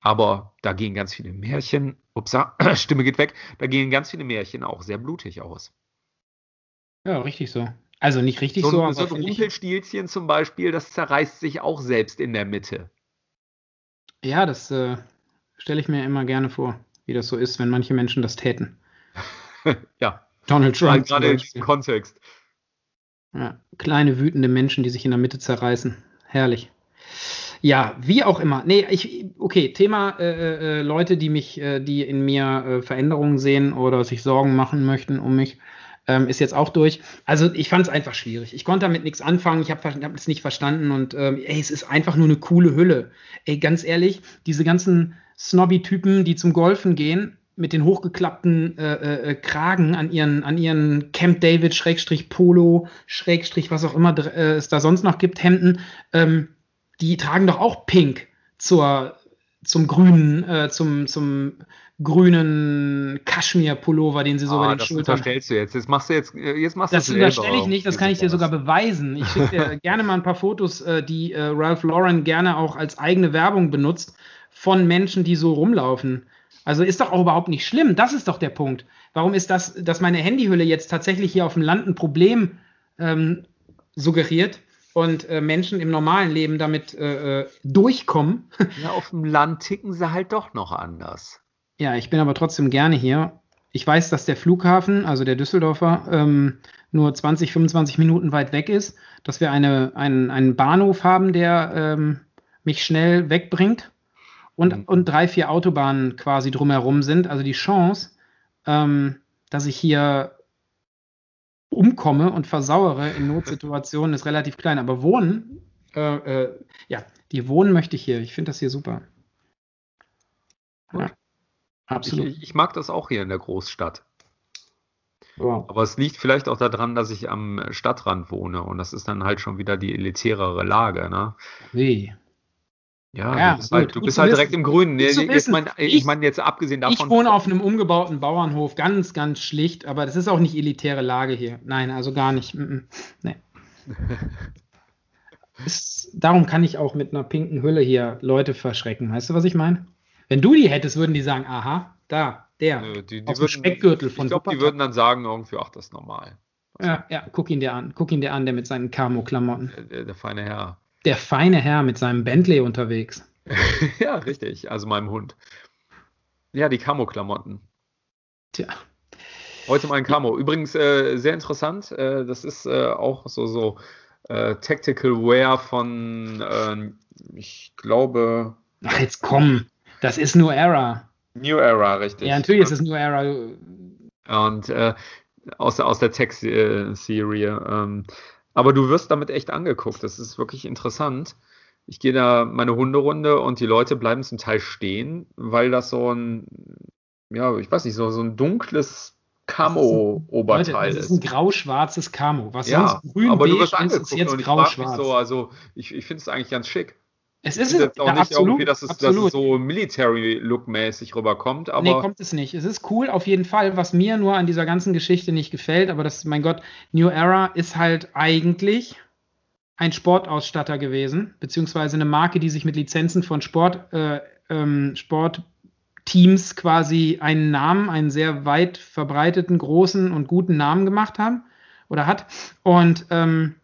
Aber da gehen ganz viele Märchen, upsa, Stimme geht weg, da gehen ganz viele Märchen auch sehr blutig aus. Ja, richtig so. Also nicht richtig So, so, ein- aber so ein Rumpelstilzchen zum Beispiel, das zerreißt sich auch selbst in der Mitte. Ja, das äh, stelle ich mir immer gerne vor, wie das so ist, wenn manche Menschen das täten. ja. Donald Trump. Gerade in diesem Kontext. Ja, kleine wütende Menschen, die sich in der Mitte zerreißen. Herrlich. Ja, wie auch immer. Nee, ich, okay, Thema äh, äh, Leute, die mich, äh, die in mir äh, Veränderungen sehen oder sich Sorgen machen möchten um mich, ähm, ist jetzt auch durch. Also ich fand es einfach schwierig. Ich konnte damit nichts anfangen, ich habe hab es nicht verstanden und ähm, ey, es ist einfach nur eine coole Hülle. Ey, ganz ehrlich, diese ganzen Snobby-Typen, die zum Golfen gehen, mit den hochgeklappten äh, äh, Kragen an ihren, an ihren Camp David, Schrägstrich Polo, Schrägstrich, was auch immer äh, es da sonst noch gibt, Hemden, ähm, die tragen doch auch Pink zur, zum grünen, äh, zum, zum grünen Kaschmir-Pullover, den sie so ah, über den das Schultern. Das unterstellst du jetzt. Jetzt machst du jetzt, äh, jetzt machst Das unterstelle ich nicht, das kann ich dir sogar beweisen. Ich schicke dir gerne mal ein paar Fotos, äh, die äh, Ralph Lauren gerne auch als eigene Werbung benutzt, von Menschen, die so rumlaufen. Also ist doch auch überhaupt nicht schlimm. Das ist doch der Punkt. Warum ist das, dass meine Handyhülle jetzt tatsächlich hier auf dem Land ein Problem ähm, suggeriert? und äh, Menschen im normalen Leben damit äh, äh durchkommen. Ja, auf dem Land ticken sie halt doch noch anders. Ja, ich bin aber trotzdem gerne hier. Ich weiß, dass der Flughafen, also der Düsseldorfer, ähm, nur 20, 25 Minuten weit weg ist, dass wir eine, einen, einen Bahnhof haben, der ähm, mich schnell wegbringt und, mhm. und drei, vier Autobahnen quasi drumherum sind. Also die Chance, ähm, dass ich hier umkomme und versauere in Notsituationen, ist relativ klein. Aber wohnen, äh, äh, ja, die wohnen möchte ich hier. Ich finde das hier super. Ja, absolut. Ich, ich, mag das auch hier in der Großstadt. Wow. Aber es liegt vielleicht auch daran, dass ich am Stadtrand wohne und das ist dann halt schon wieder die elitärere Lage. Ne? Wie? Ja, ja, du bist, halt, du bist halt direkt im Grünen. Ich meine ich mein jetzt abgesehen davon. Ich wohne auf einem umgebauten Bauernhof, ganz, ganz schlicht, aber das ist auch nicht elitäre Lage hier. Nein, also gar nicht. Nee. ist, darum kann ich auch mit einer pinken Hülle hier Leute verschrecken. Weißt du, was ich meine? Wenn du die hättest, würden die sagen, aha, da, der. Nö, die, die würden, Speckgürtel von Ich glaube, die würden dann sagen irgendwie, ach, das ist normal. Ja, ja, guck ihn dir an. Guck ihn dir an, der mit seinen Camo-Klamotten. Der, der, der feine Herr der feine Herr mit seinem Bentley unterwegs. ja, richtig. Also meinem Hund. Ja, die Camo-Klamotten. Tja. Heute mal ein Camo. Übrigens äh, sehr interessant. Äh, das ist äh, auch so, so äh, Tactical Wear von, ähm, ich glaube. Ach, jetzt komm. Das ist New Era. New Era, richtig. Ja, natürlich ist es New Era. Und äh, aus, aus der Tech-Serie. Ähm, aber du wirst damit echt angeguckt. Das ist wirklich interessant. Ich gehe da meine Hunderunde und die Leute bleiben zum Teil stehen, weil das so ein, ja, ich weiß nicht, so, so ein dunkles Camo-Oberteil ist. Das ist ein grau-schwarzes Camo. Was ja, sonst grün aber du wirst angeguckt ist jetzt grau-schwarz. So, also ich, ich finde es eigentlich ganz schick. Es ist jetzt auch ja, nicht absolut, irgendwie, dass es, dass es so Military-Look-mäßig rüberkommt. Aber nee, kommt es nicht. Es ist cool auf jeden Fall. Was mir nur an dieser ganzen Geschichte nicht gefällt, aber das, mein Gott, New Era ist halt eigentlich ein Sportausstatter gewesen, beziehungsweise eine Marke, die sich mit Lizenzen von Sport, äh, ähm, Sportteams quasi einen Namen, einen sehr weit verbreiteten, großen und guten Namen gemacht haben oder hat. Und ähm,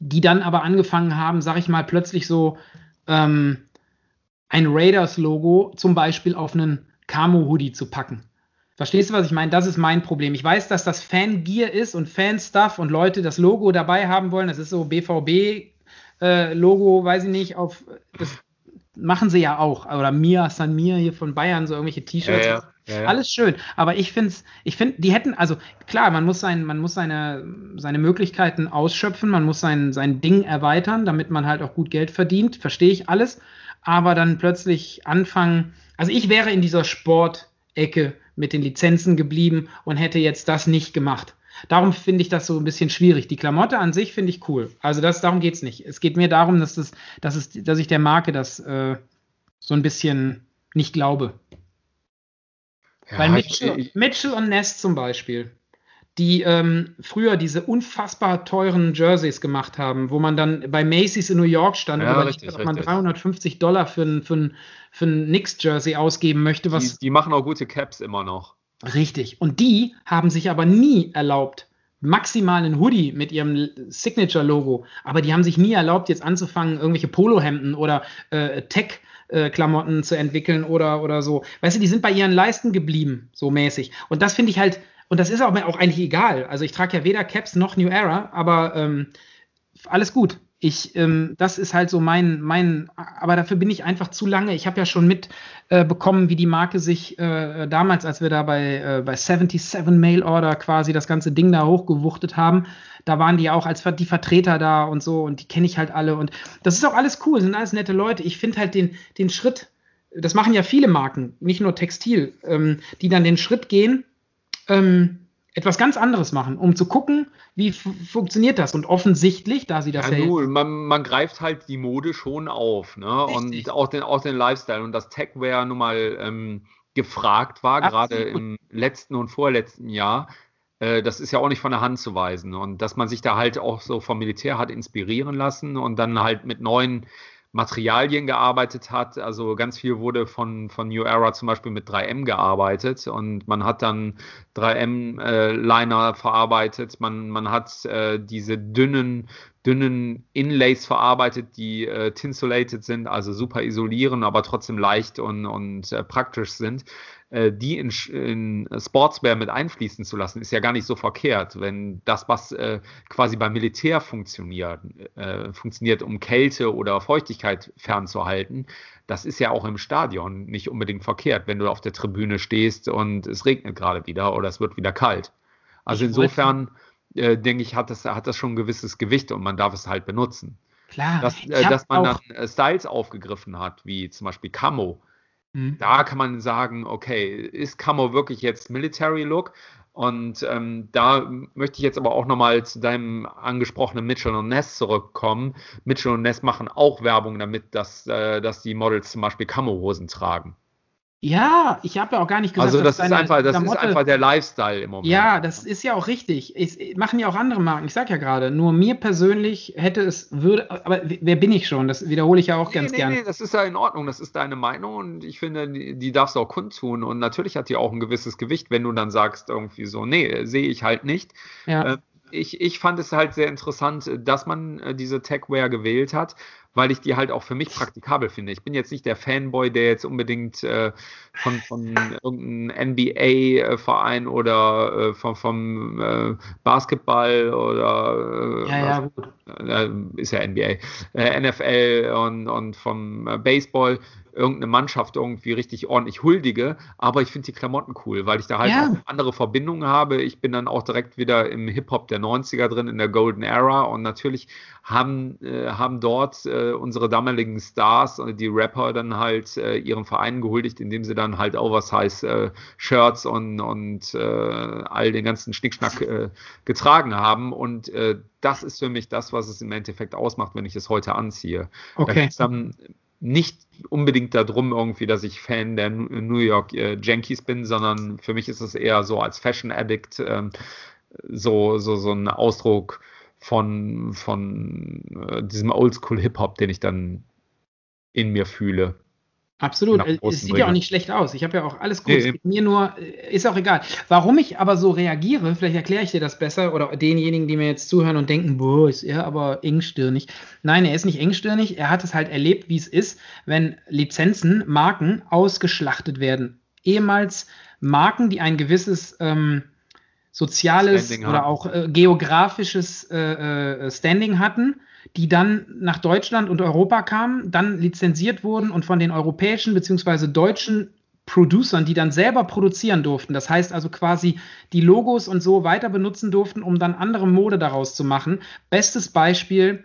die dann aber angefangen haben, sag ich mal, plötzlich so ähm, ein Raiders-Logo zum Beispiel auf einen Camo-Hoodie zu packen. Verstehst du, was ich meine? Das ist mein Problem. Ich weiß, dass das Fangear ist und Fanstuff und Leute das Logo dabei haben wollen. Das ist so BVB-Logo, äh, weiß ich nicht, auf das machen sie ja auch. Oder Mia San Mir hier von Bayern, so irgendwelche T-Shirts. Ja, ja. Ja. Alles schön, aber ich finde, ich finde, die hätten, also klar, man muss, sein, man muss seine, seine Möglichkeiten ausschöpfen, man muss sein, sein Ding erweitern, damit man halt auch gut Geld verdient, verstehe ich alles, aber dann plötzlich anfangen, also ich wäre in dieser Sportecke mit den Lizenzen geblieben und hätte jetzt das nicht gemacht. Darum finde ich das so ein bisschen schwierig. Die Klamotte an sich finde ich cool. Also das, darum geht es nicht. Es geht mir darum, dass, das, dass, es, dass ich der Marke das äh, so ein bisschen nicht glaube. Ja, Weil Mitchell, ich, Mitchell und Ness zum Beispiel, die ähm, früher diese unfassbar teuren Jerseys gemacht haben, wo man dann bei Macy's in New York stand ja, und richtig, ob man 350 Dollar für ein, für ein, für ein Knicks-Jersey ausgeben möchte. Was die, die machen auch gute Caps immer noch. Richtig. Und die haben sich aber nie erlaubt, maximal einen Hoodie mit ihrem Signature-Logo, aber die haben sich nie erlaubt, jetzt anzufangen, irgendwelche Polohemden oder äh, Tech- äh, Klamotten zu entwickeln oder, oder so. Weißt du, die sind bei ihren Leisten geblieben, so mäßig. Und das finde ich halt, und das ist auch, auch eigentlich egal. Also ich trage ja weder Caps noch New Era, aber ähm, alles gut ich, ähm, das ist halt so mein, mein, aber dafür bin ich einfach zu lange. Ich habe ja schon mitbekommen, äh, wie die Marke sich äh, damals, als wir da bei, äh, bei 77 Mail Order quasi das ganze Ding da hochgewuchtet haben, da waren die ja auch als die Vertreter da und so und die kenne ich halt alle und das ist auch alles cool, sind alles nette Leute. Ich finde halt den, den Schritt, das machen ja viele Marken, nicht nur Textil, ähm, die dann den Schritt gehen, ähm, etwas ganz anderes machen, um zu gucken, wie funktioniert das. Und offensichtlich, da sie das ja, ja man, man, greift halt die Mode schon auf, ne? Und auch den, auch den Lifestyle und das Techwear nun mal ähm, gefragt war, gerade im letzten und vorletzten Jahr. Äh, das ist ja auch nicht von der Hand zu weisen. Und dass man sich da halt auch so vom Militär hat inspirieren lassen und dann halt mit neuen Materialien gearbeitet hat. Also ganz viel wurde von, von New Era zum Beispiel mit 3M gearbeitet und man hat dann 3M-Liner äh, verarbeitet. Man, man hat äh, diese dünnen, dünnen Inlays verarbeitet, die äh, tinsulated sind, also super isolieren, aber trotzdem leicht und, und äh, praktisch sind. Äh, die in, in, Sportswear mit einfließen zu lassen, ist ja gar nicht so verkehrt, wenn das, was äh, quasi beim Militär funktioniert, äh, funktioniert, um Kälte oder Feuchtigkeit fernzuhalten, das ist ja auch im Stadion nicht unbedingt verkehrt, wenn du auf der Tribüne stehst und es regnet gerade wieder oder es wird wieder kalt. Also insofern äh, denke ich, hat das, hat das schon ein gewisses Gewicht und man darf es halt benutzen. Klar. Dass, äh, dass man dann äh, Styles aufgegriffen hat, wie zum Beispiel Camo, Mhm. Da kann man sagen, okay, ist Camo wirklich jetzt Military Look? Und ähm, da möchte ich jetzt aber auch nochmal zu deinem angesprochenen Mitchell und Ness zurückkommen. Mitchell und Ness machen auch Werbung damit, dass, äh, dass die Models zum Beispiel Camo-Hosen tragen. Ja, ich habe ja auch gar nicht gesagt, also das ist einfach, das ist einfach der Lifestyle im Moment. Ja, das ist ja auch richtig. Es machen ja auch andere Marken. Ich sage ja gerade, nur mir persönlich hätte es würde, aber wer bin ich schon? Das wiederhole ich ja auch nee, ganz nee, gerne. Nee, das ist ja in Ordnung. Das ist deine Meinung und ich finde, die, die darfst du auch kundtun. Und natürlich hat die auch ein gewisses Gewicht, wenn du dann sagst irgendwie so, nee, sehe ich halt nicht. Ja. Äh, ich, ich fand es halt sehr interessant, dass man äh, diese Techwear gewählt hat, weil ich die halt auch für mich praktikabel finde. Ich bin jetzt nicht der Fanboy, der jetzt unbedingt äh, von, von irgendeinem NBA-Verein oder äh, vom, vom äh, Basketball oder äh, ja, ja, gut. Äh, ist ja NBA, äh, NFL und, und vom Baseball irgendeine Mannschaft irgendwie richtig ordentlich huldige, aber ich finde die Klamotten cool, weil ich da halt ja. andere Verbindungen habe. Ich bin dann auch direkt wieder im Hip-Hop der 90er drin, in der Golden Era und natürlich haben, äh, haben dort äh, unsere damaligen Stars, die Rapper, dann halt äh, ihren Vereinen gehuldigt, indem sie dann halt Oversize-Shirts äh, und, und äh, all den ganzen Schnickschnack äh, getragen haben und das ist für mich das, was es im Endeffekt ausmacht, wenn ich es heute anziehe. Okay. Da dann nicht unbedingt darum irgendwie, dass ich Fan der New York äh, Yankees bin, sondern für mich ist es eher so als Fashion Addict ähm, so, so, so ein Ausdruck von, von äh, diesem Oldschool Hip-Hop, den ich dann in mir fühle. Absolut. Es sieht ja auch nicht schlecht aus. Ich habe ja auch alles gut. Nee, mir nur, äh, ist auch egal. Warum ich aber so reagiere, vielleicht erkläre ich dir das besser oder denjenigen, die mir jetzt zuhören und denken, boah, ist er aber engstirnig. Nein, er ist nicht engstirnig. Er hat es halt erlebt, wie es ist, wenn Lizenzen, Marken ausgeschlachtet werden. Ehemals Marken, die ein gewisses ähm, soziales Standing oder haben. auch äh, geografisches äh, äh, Standing hatten die dann nach Deutschland und Europa kamen, dann lizenziert wurden und von den europäischen bzw. deutschen Producern, die dann selber produzieren durften. Das heißt also quasi die Logos und so weiter benutzen durften, um dann andere Mode daraus zu machen. Bestes Beispiel.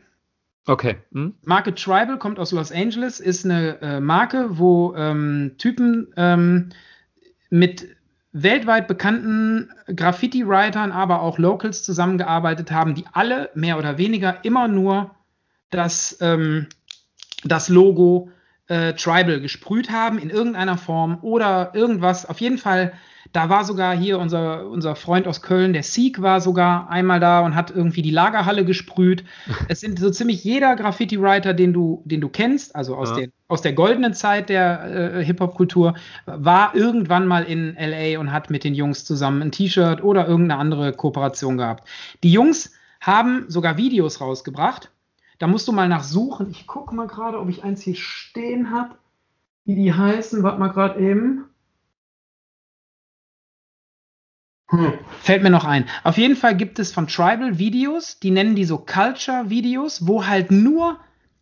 Okay. Hm? Marke Tribal kommt aus Los Angeles, ist eine äh, Marke, wo ähm, Typen ähm, mit weltweit bekannten Graffiti-Writern, aber auch Locals zusammengearbeitet haben, die alle mehr oder weniger immer nur das, ähm, das Logo äh, Tribal gesprüht haben in irgendeiner Form oder irgendwas. Auf jeden Fall da war sogar hier unser, unser Freund aus Köln, der Sieg, war sogar einmal da und hat irgendwie die Lagerhalle gesprüht. es sind so ziemlich jeder Graffiti-Writer, den du, den du kennst, also aus, ja. den, aus der goldenen Zeit der äh, Hip-Hop-Kultur, war irgendwann mal in LA und hat mit den Jungs zusammen ein T-Shirt oder irgendeine andere Kooperation gehabt. Die Jungs haben sogar Videos rausgebracht. Da musst du mal nachsuchen. Ich gucke mal gerade, ob ich eins hier stehen habe. wie die heißen. Warte mal gerade eben. Hm. Fällt mir noch ein. Auf jeden Fall gibt es von Tribal Videos, die nennen die so Culture Videos, wo halt nur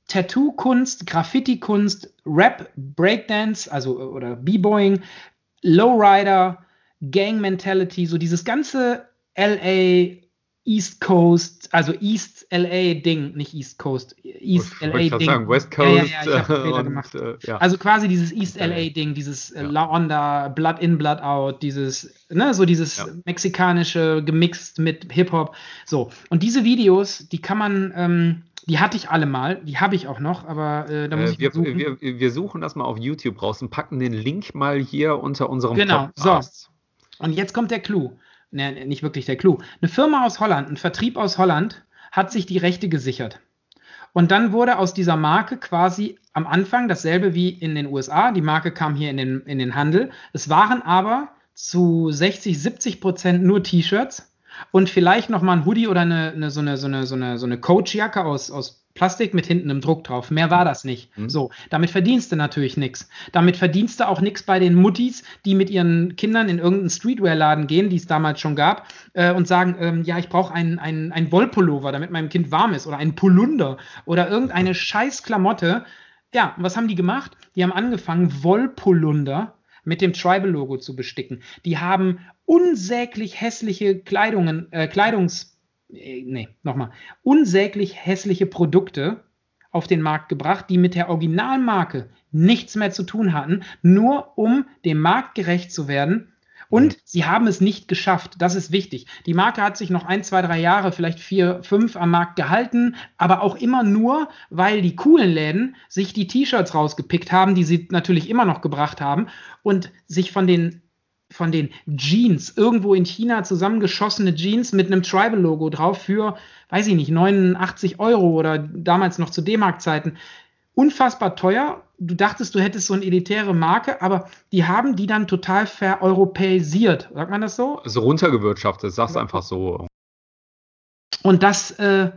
Tattoo-Kunst, Graffiti-Kunst, Rap, Breakdance, also oder B-Boying, Lowrider, Gang Mentality, so dieses ganze LA East Coast, also East LA Ding, nicht East Coast, East Ich LA Ding. sagen, West Coast. Ja, ja, ja, ich hab Fehler und, gemacht. äh, ja. Also quasi dieses East LA. Ding, dieses äh. La Onda, Blood in, Blood out, dieses, ne, so dieses mexikanische gemixt mit Hip-Hop. So. Und diese Videos, die kann man, ähm, die hatte ich alle mal, die habe ich auch noch, aber äh, da muss Äh, ich wir, suchen. wir, wir suchen das mal auf YouTube raus und packen den Link mal hier unter unserem Genau, Podcast. Und jetzt kommt der Clou. Ne, nicht wirklich der Clou. Eine Firma aus Holland, ein Vertrieb aus Holland, hat sich die Rechte gesichert. Und dann wurde aus dieser Marke quasi am Anfang dasselbe wie in den USA. Die Marke kam hier in den, in den Handel. Es waren aber zu 60, 70 Prozent nur T-Shirts und vielleicht noch mal ein Hoodie oder eine, eine, so eine, so eine, so eine, so eine Coachjacke aus, aus Plastik mit hinten einem Druck drauf. Mehr war das nicht. Mhm. So, damit verdienst du natürlich nichts. Damit verdienst du auch nichts bei den Muttis, die mit ihren Kindern in irgendeinen Streetwear-Laden gehen, die es damals schon gab, äh, und sagen, ähm, ja, ich brauche ein, ein, ein Wollpullover, damit meinem Kind warm ist, oder ein Polunder oder irgendeine scheiß Klamotte. Ja, und was haben die gemacht? Die haben angefangen, Wollpolunder mit dem Tribal-Logo zu besticken. Die haben unsäglich hässliche Kleidungen, äh, Kleidungs, äh, nee, nochmal, unsäglich hässliche Produkte auf den Markt gebracht, die mit der Originalmarke nichts mehr zu tun hatten, nur um dem Markt gerecht zu werden. Und sie haben es nicht geschafft. Das ist wichtig. Die Marke hat sich noch ein, zwei, drei Jahre, vielleicht vier, fünf am Markt gehalten, aber auch immer nur, weil die coolen Läden sich die T-Shirts rausgepickt haben, die sie natürlich immer noch gebracht haben und sich von den von den Jeans, irgendwo in China zusammengeschossene Jeans mit einem Tribal-Logo drauf für, weiß ich nicht, 89 Euro oder damals noch zu D-Mark-Zeiten. Unfassbar teuer. Du dachtest, du hättest so eine elitäre Marke, aber die haben die dann total vereuropäisiert. Sagt man das so? So runtergewirtschaftet, sag's einfach so. Und das, äh,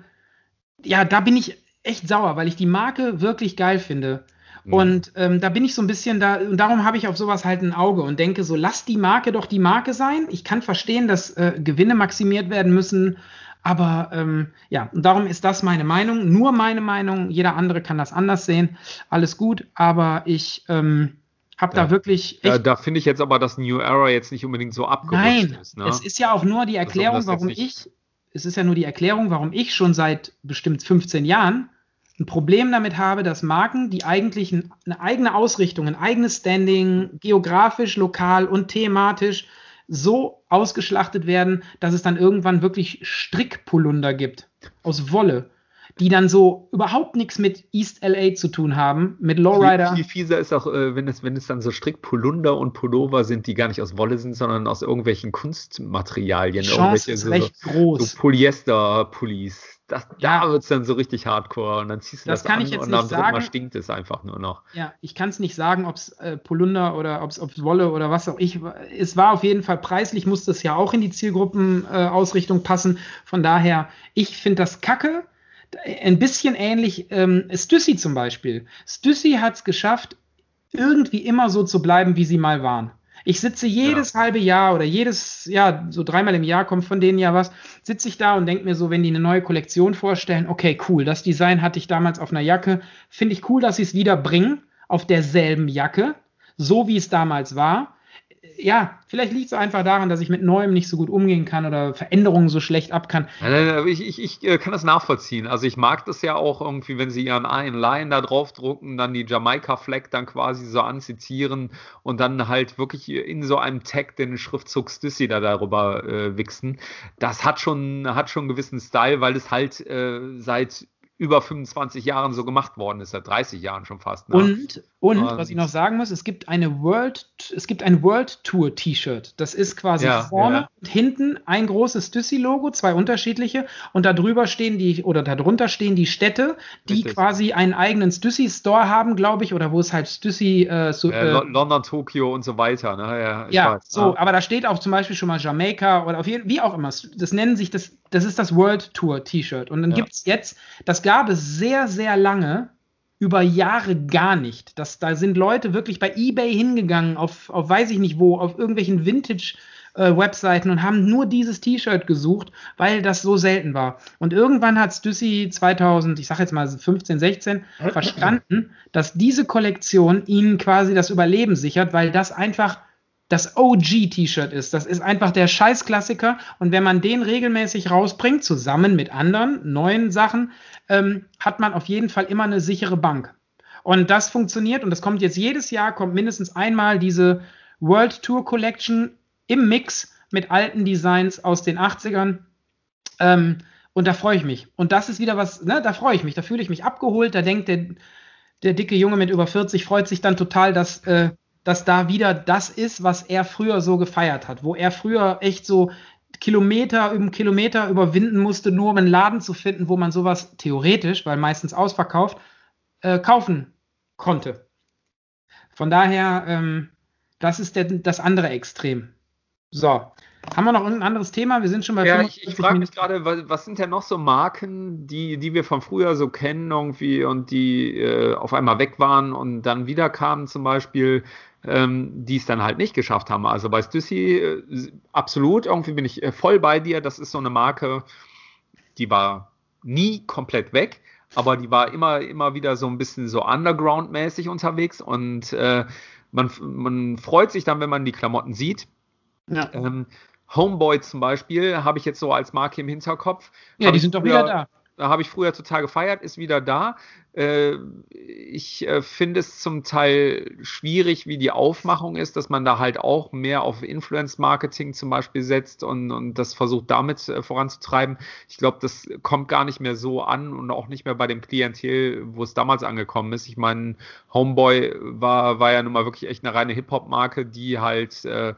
ja, da bin ich echt sauer, weil ich die Marke wirklich geil finde. Mhm. Und ähm, da bin ich so ein bisschen da, und darum habe ich auf sowas halt ein Auge und denke so, lass die Marke doch die Marke sein. Ich kann verstehen, dass äh, Gewinne maximiert werden müssen, aber ähm, ja, und darum ist das meine Meinung, nur meine Meinung. Jeder andere kann das anders sehen. Alles gut, aber ich ähm, habe Ja. da wirklich echt. da finde ich jetzt aber, dass New Era jetzt nicht unbedingt so abgerutscht Nein, ist. Ne? es ist ja auch nur die Erklärung, warum ich, es ist ja nur die Erklärung, warum ich schon seit bestimmt 15 Jahren ein Problem damit habe, dass Marken, die eigentlich ein, eine eigene Ausrichtung, ein eigenes Standing, geografisch, lokal und thematisch so ausgeschlachtet werden, dass es dann irgendwann wirklich Strickpolunder gibt. Aus Wolle, die dann so überhaupt nichts mit East LA zu tun haben, mit Lowrider. Viel, fieser ist auch, äh, wenn es, wenn es dann so Strickpolunder und Pullover sind, die gar nicht aus Wolle sind, sondern aus irgendwelchen Kunstmaterialien, Die Chance ist so, recht so groß. Polyester-Pullis. Das. Da wird es dann so richtig hardcore und dann ziehst du Das das, kann an ich jetzt und nicht am dritten Mal stinkt es einfach nur noch. Ja, ich kann es nicht sagen, ob es äh, Polunder oder ob es Wolle oder was auch ich. Es war auf jeden Fall preislich, musste es ja auch in die Zielgruppenausrichtung äh, passen. Von daher, ich finde das kacke. Ein bisschen ähnlich, ähm, Stüssi zum Beispiel. Stüssi hat es geschafft, irgendwie immer so zu bleiben, wie sie mal waren. Ich sitze jedes halbe Jahr oder jedes, ja, so dreimal im Jahr kommt von denen ja was, sitze ich da und denke mir so, wenn die eine neue Kollektion vorstellen, okay, cool, das Design hatte ich damals auf einer Jacke, finde ich cool, dass sie es wieder bringen, auf derselben Jacke, so wie es damals war. Ja, vielleicht liegt es einfach daran, dass ich mit Neuem nicht so gut umgehen kann oder Veränderungen so schlecht ab kann. Nein, nein, nein, Ich, ich, ich äh, kann das nachvollziehen. Also ich mag das ja auch irgendwie, wenn sie ihren einen Line da drauf drucken, dann die Jamaika-Flag dann quasi so anzitieren und dann halt wirklich in so einem Tag den Schriftzug Stissy da darüber äh, wichsen. Das hat schon, hat schon einen gewissen Style, weil es halt äh, seit über 25 Jahren so gemacht worden ist, seit 30 Jahren schon fast. Ne? Und, und, Und- was ich noch sagen muss, es gibt eine World, es gibt ein World Tour T-Shirt. Das ist quasi Ja, vorne ja. und hinten ein großes Stüssi-Logo, zwei unterschiedliche, und da drüber stehen die, oder darunter stehen die Städte, die Richtig. quasi einen eigenen Stüssi-Store haben, glaube ich, oder wo es halt Stüssi, äh, so, äh, äh, Lo- London, Tokio und so weiter. Ne? Ja, ja, so, ne? aber da steht auch zum Beispiel schon mal Jamaika oder auf jeden wie auch immer. Das nennen sich das, das ist das World Tour T-Shirt. Und dann Ja. gibt es jetzt, das gab es sehr, sehr lange, über Jahre gar nicht. Das, da sind Leute wirklich bei eBay hingegangen, auf, auf weiß ich nicht wo, auf irgendwelchen Vintage- äh, Webseiten und haben nur dieses T-Shirt gesucht, weil das so selten war. Und irgendwann hat Stussy 2000, ich sag jetzt mal 15, 16, verstanden, dass diese Kollektion ihnen quasi das Überleben sichert, weil das einfach das OG-T-Shirt ist. Das ist einfach der Scheißklassiker. Und wenn man den regelmäßig rausbringt, zusammen mit anderen neuen Sachen, ähm, hat man auf jeden Fall immer eine sichere Bank. Und das funktioniert und das kommt jetzt jedes Jahr, kommt mindestens einmal diese World Tour Collection im Mix mit alten Designs aus den 80ern. Ähm, und da freue ich mich. Und das ist wieder was, ne, da freue ich mich, da fühle ich mich abgeholt, da denkt der, der dicke Junge mit über 40 freut sich dann total, dass, äh, dass da wieder das ist, was er früher so gefeiert hat, wo er früher echt so Kilometer über Kilometer überwinden musste, nur um einen Laden zu finden, wo man sowas theoretisch, weil meistens ausverkauft, äh, kaufen konnte. Von daher, ähm, das ist der, das andere Extrem. So. Haben wir noch irgendein anderes Thema? Wir sind schon bei Ja, ich, ich frage mich gerade, was, was, sind denn noch so Marken, die, die wir von früher so kennen irgendwie und die äh, auf einmal weg waren und dann wieder kamen zum Beispiel, ähm, die es dann halt nicht geschafft haben. Also bei Stussy äh, absolut, irgendwie bin ich äh, voll bei dir. Das ist so eine Marke, die war nie komplett weg, aber die war immer, immer wieder so ein bisschen so underground-mäßig unterwegs und äh, man, man freut sich dann, wenn man die Klamotten sieht ja. Ähm, Homeboy zum Beispiel habe ich jetzt so als Marke im Hinterkopf. Ja, die sind doch wieder da. Da habe ich früher total gefeiert, ist wieder da. Äh, ich äh, finde es zum Teil schwierig, wie die Aufmachung ist, dass man da halt auch mehr auf Influence-Marketing zum Beispiel setzt und, und das versucht damit äh, voranzutreiben. Ich glaube, das kommt gar nicht mehr so an und auch nicht mehr bei dem Klientel, wo es damals angekommen ist. Ich meine, Homeboy war, war ja nun mal wirklich echt eine reine Hip-Hop-Marke, die halt äh,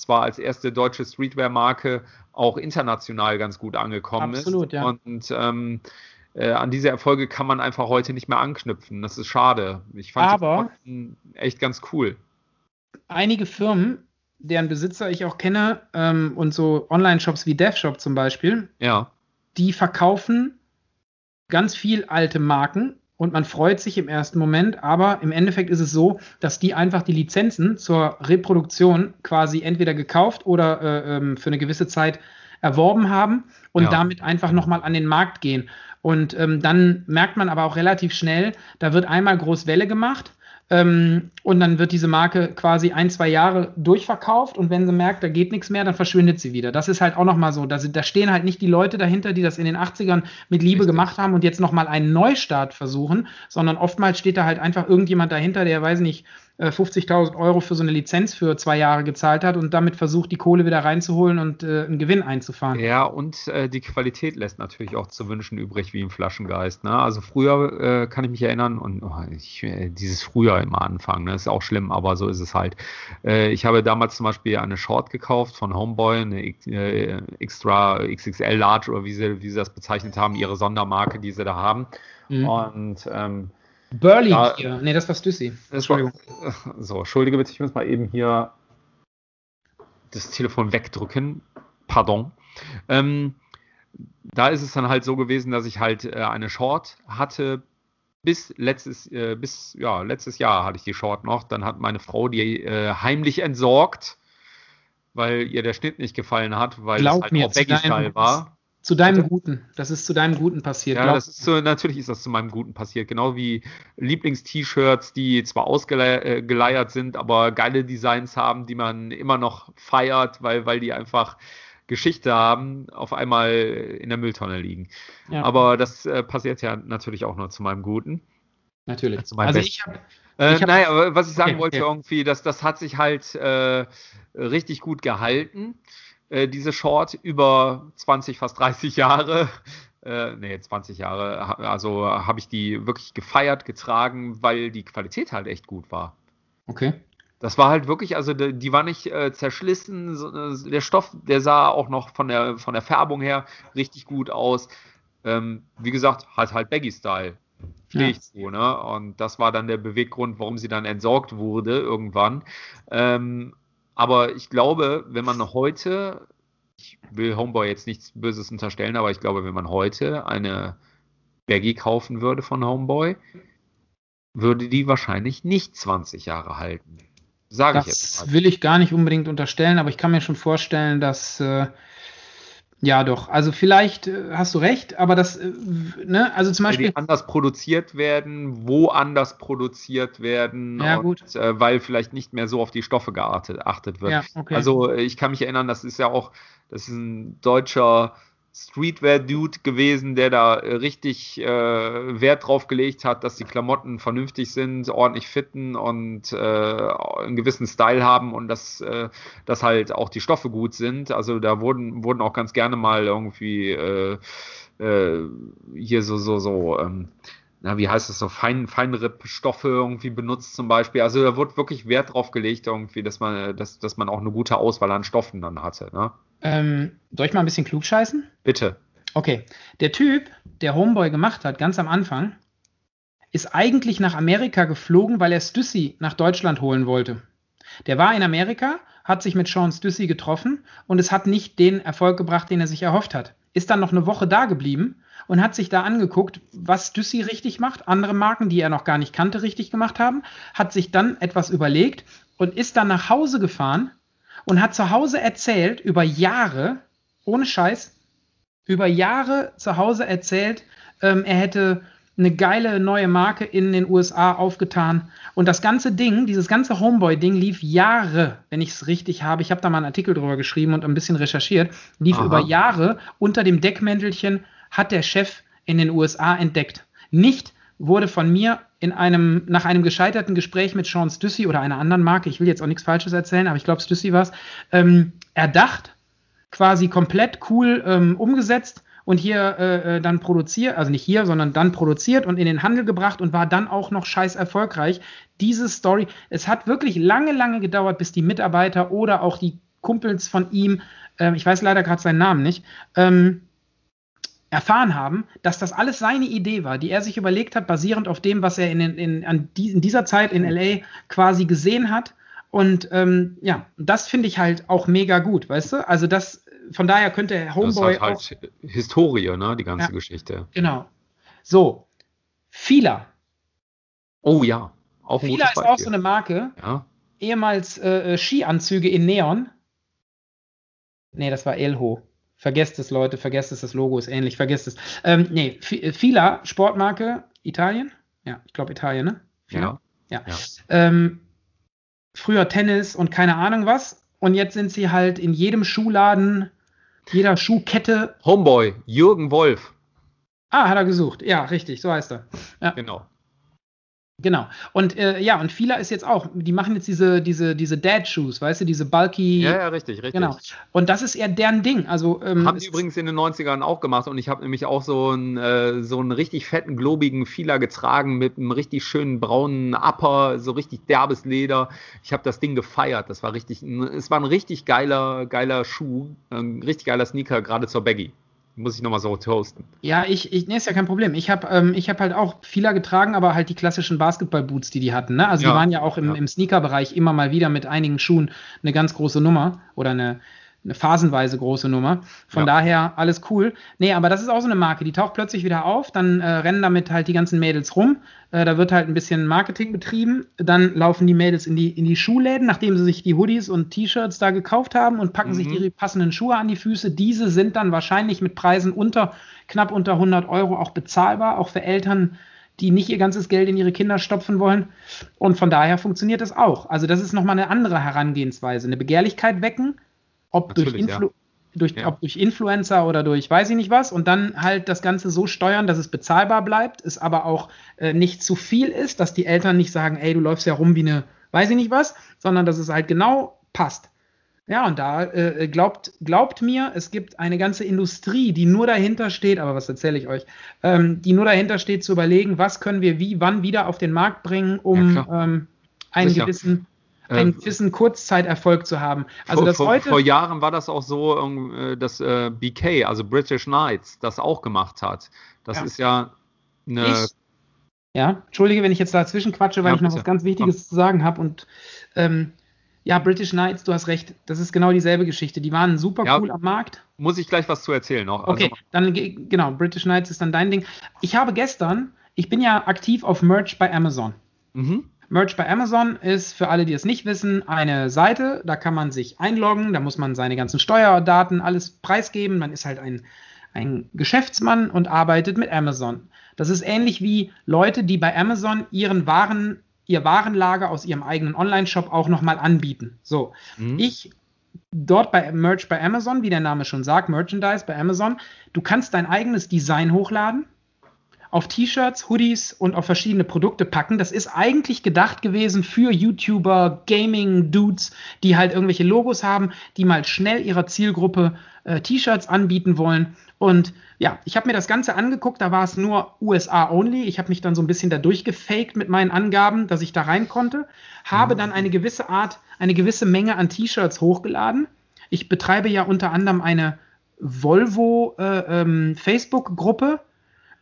zwar als erste deutsche Streetwear-Marke auch international ganz gut angekommen Absolut, ist. Ja. Und ähm, äh, an diese Erfolge kann man einfach heute nicht mehr anknüpfen. Das ist schade. Ich fand Aber echt ganz cool. Einige Firmen, deren Besitzer ich auch kenne, ähm, und so Online-Shops wie DevShop zum Beispiel, ja. die verkaufen ganz viel alte Marken und man freut sich im ersten Moment, aber im Endeffekt ist es so, dass die einfach die Lizenzen zur Reproduktion quasi entweder gekauft oder äh, ähm, für eine gewisse Zeit erworben haben und ja. damit einfach nochmal an den Markt gehen. Und ähm, dann merkt man aber auch relativ schnell, da wird einmal groß Welle gemacht ähm, und dann wird diese Marke quasi ein, zwei Jahre durchverkauft und wenn sie merkt, da geht nichts mehr, dann verschwindet sie wieder. Das ist halt auch nochmal so. Da, da stehen halt nicht die Leute dahinter, die das in den 80ern mit Liebe Richtig. gemacht haben und jetzt nochmal einen Neustart versuchen, sondern oftmals steht da halt einfach irgendjemand dahinter, der weiß nicht, 50.000 äh, Euro für so eine Lizenz für zwei Jahre gezahlt hat und damit versucht, die Kohle wieder reinzuholen und äh, einen Gewinn einzufahren. Ja, und äh, die Qualität lässt natürlich auch zu wünschen übrig, wie im Flaschengeist. Ne? Also früher äh, kann ich mich erinnern, und oh, ich, äh, dieses früher immer anfangen, ne? Ist auch schlimm, aber so ist es halt. Äh, ich habe damals zum Beispiel eine Short gekauft von Homeboy, eine Extra XXL Large oder wie sie, wie sie das bezeichnet haben, ihre Sondermarke, die sie da haben. Mhm. Und ähm, Burley ja, Gear. Nee, das war Stussy. Entschuldigung. War, so, entschuldige bitte, ich muss mal eben hier das Telefon wegdrücken. Pardon. Ähm, da ist es dann halt so gewesen, dass ich halt äh, eine Short hatte. Bis letztes, äh, bis, ja, letztes Jahr hatte ich die Short noch. Dann hat meine Frau die äh, heimlich entsorgt, weil ihr der Schnitt nicht gefallen hat, weil Glaub es halt mir, auch Baggy-Style war. Zu deinem Guten. Das ist zu deinem Guten passiert. Ja, das ist so, natürlich ist das zu meinem Guten passiert. Genau wie Lieblings-T-Shirts, die zwar ausgeleiert sind, aber geile Designs haben, die man immer noch feiert, weil, weil die einfach Geschichte haben, auf einmal in der Mülltonne liegen. Ja. Aber das äh, passiert ja natürlich auch nur zu meinem Guten. Natürlich. Zu also Best. ich habe äh, hab, naja, was ich sagen okay, wollte okay. irgendwie, dass das hat sich halt äh, richtig gut gehalten. Äh, diese Short über 20, fast 30 Jahre. Äh, nee, 20 Jahre. Also habe ich die wirklich gefeiert, getragen, weil die Qualität halt echt gut war. Okay. Das war halt wirklich, also die, die war nicht äh, zerschlissen. Äh, der Stoff, der sah auch noch von der, von der Färbung her richtig gut aus. Ähm, wie gesagt, halt halt Baggy-Style. Stehe ich zu, ne? Und das war dann der Beweggrund, warum sie dann entsorgt wurde irgendwann. Ähm, aber ich glaube, wenn man heute, ich will Homeboy jetzt nichts Böses unterstellen, aber ich glaube, wenn man heute eine Baggy kaufen würde von Homeboy, würde die wahrscheinlich nicht 20 Jahre halten. Sage ich jetzt Das will ich gar nicht unbedingt unterstellen, aber ich kann mir schon vorstellen, dass äh, ja doch, also vielleicht äh, hast du recht, aber das, äh, ne, also zum Weil Beispiel, die anders produziert werden, woanders produziert werden Ja, und gut. Äh, weil vielleicht nicht mehr so auf die Stoffe geachtet achtet wird. ja, okay. Also äh, ich kann mich erinnern, das ist ja auch, das ist ein deutscher Streetwear-Dude gewesen, der da äh, richtig äh, Wert drauf gelegt hat, dass die Klamotten vernünftig sind, ordentlich fitten und äh, einen gewissen Style haben und dass, äh, dass halt auch die Stoffe gut sind. Also da wurden, wurden auch ganz gerne mal irgendwie äh, äh, hier so, so, so, ähm, na, wie heißt das so, Fein, Feinripp-Stoffe irgendwie benutzt zum Beispiel. Also da wurde wirklich Wert drauf gelegt, irgendwie, dass man, dass, dass man auch eine gute Auswahl an Stoffen dann hatte. Ne? ähm, soll ich mal ein bisschen klug scheißen? Bitte. Okay, der Typ, der Homeboy gemacht hat, ganz am Anfang, ist eigentlich nach Amerika geflogen, weil er Stussy nach Deutschland holen wollte. Der war in Amerika, hat sich mit Sean Stussy getroffen und es hat nicht den Erfolg gebracht, den er sich erhofft hat. Ist dann noch eine Woche da geblieben und hat sich da angeguckt, was Stussy richtig macht, andere Marken, die er noch gar nicht kannte, richtig gemacht haben, hat sich dann etwas überlegt und ist dann nach Hause gefahren und hat zu Hause erzählt, über Jahre, ohne Scheiß, über Jahre zu Hause erzählt, ähm, er hätte eine geile neue Marke in den USA aufgetan. Und das ganze Ding, dieses ganze Homeboy-Ding lief Jahre, wenn ich es richtig habe. Ich habe da mal einen Artikel drüber geschrieben und ein bisschen recherchiert. Lief Aha. über Jahre unter dem Deckmäntelchen, hat der Chef in den USA entdeckt. Nicht wurde von mir in einem, nach einem gescheiterten Gespräch mit Sean Stussy oder einer anderen Marke, ich will jetzt auch nichts Falsches erzählen, aber ich glaube, Stussy war es, ähm, erdacht, quasi komplett cool ähm, umgesetzt und hier äh, äh, dann produziert, also nicht hier, sondern dann produziert und in den Handel gebracht und war dann auch noch scheiß erfolgreich. Diese Story, es hat wirklich lange, lange gedauert, bis die Mitarbeiter oder auch die Kumpels von ihm, ähm, ich weiß leider gerade seinen Namen nicht, ähm, erfahren haben, dass das alles seine Idee war, die er sich überlegt hat, basierend auf dem, was er in, in, die, in dieser Zeit in LA quasi gesehen hat. Und ähm, ja, das finde ich halt auch mega gut, weißt du? Also das, von daher könnte Das Homeboy hat halt Historie, ne, die ganze Ja. Geschichte. auch, genau. So, Fila. Oh ja, auch Fila ist auch so eine Marke, ja. ehemals äh, äh, Skianzüge in Neon. Nee, das war Elho. Vergesst es, Leute, vergesst es, das Logo ist ähnlich, vergesst es. Ähm, nee, äh, Fila, Sportmarke, Italien? Ja, ich glaube Italien, ne? Fila? Ja. Ja. Ja. Ähm, früher Tennis und keine Ahnung was. Und jetzt sind sie halt in jedem Schuhladen, jeder Schuhkette. Homeboy, Jürgen Wolf. Ah, hat er gesucht. Ja, richtig, so heißt er. Ja. Genau. Genau. Und äh, ja, und Fila ist jetzt auch, die machen jetzt diese, diese, diese Dad-Shoes, weißt du, diese bulky. Ja, ja, richtig, richtig. Genau. Und das ist eher deren Ding. Also, ähm, Haben die übrigens in den 90ern auch gemacht und ich habe nämlich auch so einen, äh, so einen richtig fetten, globigen Fila getragen mit einem richtig schönen braunen Upper, so richtig derbes Leder. Ich habe das Ding gefeiert. Das war richtig, es war ein richtig geiler, geiler Schuh, ein richtig geiler Sneaker, gerade zur Baggy. Muss ich nochmal so toasten. Ja, ich, ich nee, ist ja kein Problem. Ich habe ähm, ich hab halt auch Fila getragen, aber halt die klassischen Basketball-Boots, die die hatten. Ne? Also Ja, die waren ja auch im, ja. im Sneaker-Bereich immer mal wieder mit einigen Schuhen eine ganz große Nummer oder eine, eine phasenweise große Nummer. Von Ja. daher alles cool. Nee, aber das ist auch so eine Marke, die taucht plötzlich wieder auf, dann äh, rennen damit halt die ganzen Mädels rum. Äh, da wird halt ein bisschen Marketing betrieben. Dann laufen die Mädels in die, in die Schuhläden, nachdem sie sich die Hoodies und T-Shirts da gekauft haben und packen sich Mhm. die passenden Schuhe an die Füße. Diese sind dann wahrscheinlich mit Preisen unter, knapp unter 100 Euro auch bezahlbar, auch für Eltern, die nicht ihr ganzes Geld in ihre Kinder stopfen wollen. Und von daher funktioniert das auch. Also das ist nochmal eine andere Herangehensweise. Eine Begehrlichkeit wecken, ob durch, Influ durch, Ja. ob durch Influencer oder durch weiß ich nicht was und dann halt das Ganze so steuern, dass es bezahlbar bleibt, es aber auch äh, nicht zu viel ist, dass die Eltern nicht sagen, ey, du läufst ja rum wie eine weiß ich nicht was, sondern dass es halt genau passt. Ja, und da äh, glaubt, glaubt mir, es gibt eine ganze Industrie, die nur dahinter steht, aber was erzähle ich euch, ähm, die nur dahinter steht zu überlegen, was können wir wie, wann wieder auf den Markt bringen, um Ja, ähm, einen Sicher. gewissen, einen Ähm, gewissen Kurzzeiterfolg zu haben. Also vor, heute. vor Jahren war das auch so, ähm, äh, dass äh, BK, also British Knights, das auch gemacht hat. Das Ja. ist ja eine. Ich- Ja, entschuldige, wenn ich jetzt dazwischen quatsche, weil Ja, ich noch was ganz Wichtiges zu sagen habe. Und ähm, ja, British Knights, du hast recht, das ist genau dieselbe Geschichte. Die waren super Ja. cool am Markt. muss ich gleich was zu erzählen noch. Okay, Also, dann ge- genau, British Knights ist dann dein Ding. Ich habe gestern, ich bin ja aktiv auf Merch bei Amazon. Mhm. Merch bei Amazon ist für alle, die es nicht wissen, eine Seite, da kann man sich einloggen, da muss man seine ganzen Steuerdaten, alles preisgeben. Man ist halt ein, ein Geschäftsmann und arbeitet mit Amazon. Das ist ähnlich wie Leute, die bei Amazon ihren Waren, ihr Warenlager aus ihrem eigenen Online-Shop auch nochmal anbieten. So, mhm. ich dort bei Merch bei Amazon, wie der Name schon sagt, Merchandise bei Amazon, du kannst dein eigenes Design hochladen auf T-Shirts, Hoodies und auf verschiedene Produkte packen. Das ist eigentlich gedacht gewesen für YouTuber, Gaming-Dudes, die halt irgendwelche Logos haben, die mal schnell ihrer Zielgruppe äh, T-Shirts anbieten wollen. Und ja, ich habe mir das Ganze angeguckt, da war es nur USA only. Ich habe mich dann so ein bisschen da durchgefaked mit meinen Angaben, dass ich da rein konnte. Habe dann eine gewisse Art, eine gewisse Menge an T-Shirts hochgeladen. Ich betreibe ja unter anderem eine Volvo äh, ähm, Facebook-Gruppe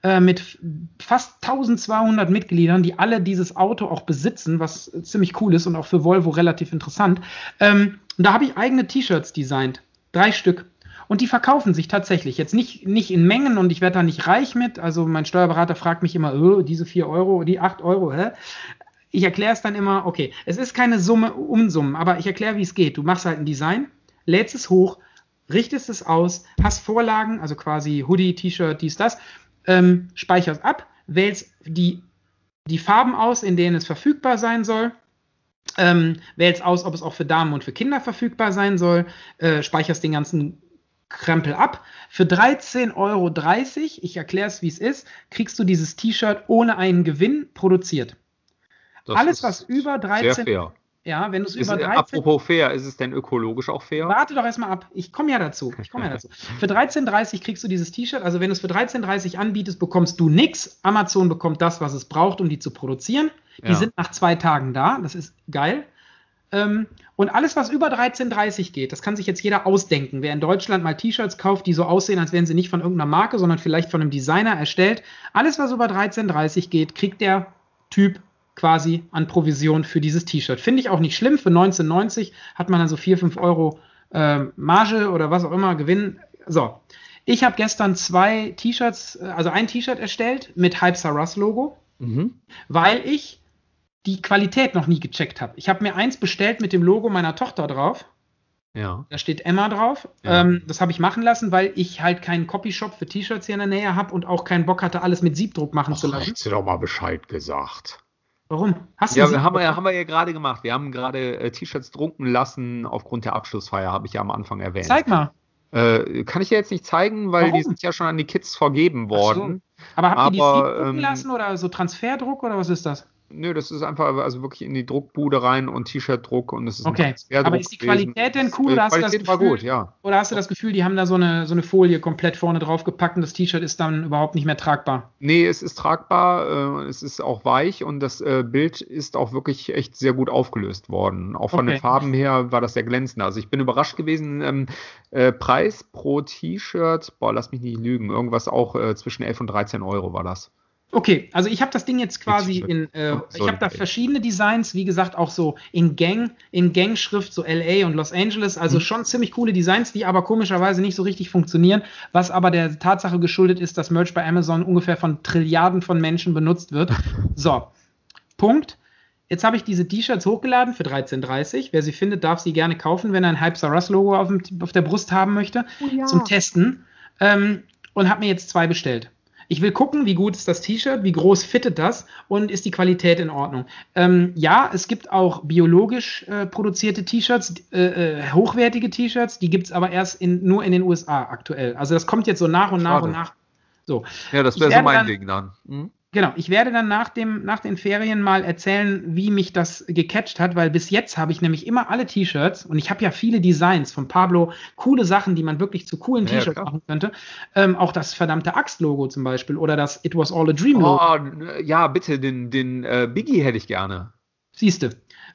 äh, mit fast 1200 Mitgliedern, die alle dieses Auto auch besitzen, was ziemlich cool ist und auch für Volvo relativ interessant. Ähm, da habe ich eigene T-Shirts designt. Drei Stück. Und die verkaufen sich tatsächlich. Jetzt nicht, nicht in Mengen und ich werde da nicht reich mit. Also mein Steuerberater fragt mich immer, oh, diese 4 Euro, die 8 Euro, hä? Ich erkläre es dann immer, okay, es ist keine Summe, Umsummen, aber ich erkläre, wie es geht. Du machst halt ein Design, lädst es hoch, richtest es aus, hast Vorlagen, also quasi Hoodie, T-Shirt, dies, das, ähm, speicherst ab, wählst die, die Farben aus, in denen es verfügbar sein soll, ähm, wählst aus, ob es auch für Damen und für Kinder verfügbar sein soll, äh, speicherst den ganzen Krempel ab. Für 13,30 Euro, ich erkläre es, wie es ist, kriegst du dieses T-Shirt ohne einen Gewinn produziert. Das Alles, was über 13, sehr fair. Ja, wenn du es über 13. Apropos fair, ist es denn ökologisch auch fair? Warte doch erstmal ab. Ich komme ja dazu. Ich komme ja dazu. Für 13,30 kriegst du dieses T-Shirt. Also, wenn du es für 13,30 anbietest, bekommst du nichts. Amazon bekommt das, was es braucht, um die zu produzieren. Die ja. sind nach zwei Tagen da. Das ist geil. Ähm, und alles, was über 13,30 geht, das kann sich jetzt jeder ausdenken. Wer in Deutschland mal T-Shirts kauft, die so aussehen, als wären sie nicht von irgendeiner Marke, sondern vielleicht von einem Designer erstellt. Alles, was über 13,30 geht, kriegt der Typ quasi an Provision für dieses T-Shirt. Finde ich auch nicht schlimm. Für 19,90 hat man dann so 4, 5 Euro äh, Marge oder was auch immer, Gewinn. So. Ich habe gestern zwei T-Shirts, äh, also ein T-Shirt erstellt mit Hype Saras Logo, mhm. weil ich die Qualität noch nie gecheckt habe. Ich habe mir eins bestellt mit dem Logo meiner Tochter drauf. Ja. Da steht Emma drauf. Ja. Ähm, das habe ich machen lassen, weil ich halt keinen Copyshop für T-Shirts hier in der Nähe habe und auch keinen Bock hatte, alles mit Siebdruck machen Ach, zu lassen. Hättest du doch mal Bescheid gesagt. Warum? Hast du ja, haben wir, haben wir ja gerade gemacht. Wir haben gerade äh, T-Shirts drucken lassen aufgrund der Abschlussfeier, habe ich ja am Anfang erwähnt. Zeig mal. Äh, kann ich ja jetzt nicht zeigen, weil Warum? die sind ja schon an die Kids vergeben worden. So. Aber habt ihr die drucken ähm, lassen oder so Transferdruck oder was ist das? Nö, das ist einfach also wirklich in die Druckbude rein und T-Shirt-Druck und es ist Okay, aber ist die Qualität denn cool? Oder hast, Qualität Gefühl, war gut, ja. oder hast du das Gefühl, die haben da so eine, so eine Folie komplett vorne drauf gepackt und das T-Shirt ist dann überhaupt nicht mehr tragbar? Nee, es ist tragbar, äh, es ist auch weich und das äh, Bild ist auch wirklich echt sehr gut aufgelöst worden. Auch von okay. den Farben her war das sehr glänzend. Also ich bin überrascht gewesen. Ähm, äh, Preis pro T-Shirt, boah, lass mich nicht lügen, irgendwas auch äh, zwischen 11 und 13 Euro war das. Okay, also ich habe das Ding jetzt quasi in, äh, ich habe da verschiedene Designs, wie gesagt, auch so in Gang, in Gang-Schrift, so LA und Los Angeles, also mhm. schon ziemlich coole Designs, die aber komischerweise nicht so richtig funktionieren, was aber der Tatsache geschuldet ist, dass Merch bei Amazon ungefähr von Trilliarden von Menschen benutzt wird. So, Punkt. Jetzt habe ich diese T-Shirts hochgeladen für 13,30. Wer sie findet, darf sie gerne kaufen, wenn er ein Hype Saras Logo auf, dem, auf, der Brust haben möchte, oh ja. zum Testen. Ähm, und habe mir jetzt zwei bestellt. Ich will gucken, wie gut ist das T-Shirt, wie groß fittet das und ist die Qualität in Ordnung. Ähm, ja, es gibt auch biologisch äh, produzierte T-Shirts, äh, äh, hochwertige T-Shirts, die gibt es aber erst in, nur in den USA aktuell. Also das kommt jetzt so nach und nach Schade. und nach. So. Ja, das wäre so mein dann, Ding dann. Hm? Genau, ich werde dann nach, dem, nach den Ferien mal erzählen, wie mich das gecatcht hat, weil bis jetzt habe ich nämlich immer alle T-Shirts und ich habe ja viele Designs von Pablo, coole Sachen, die man wirklich zu coolen ja, T-Shirts machen könnte. Ähm, auch das verdammte Axt-Logo zum Beispiel oder das It Was All a Dream-Logo. Oh, ja, bitte, den, den äh, Biggie hätte ich gerne. Siehste.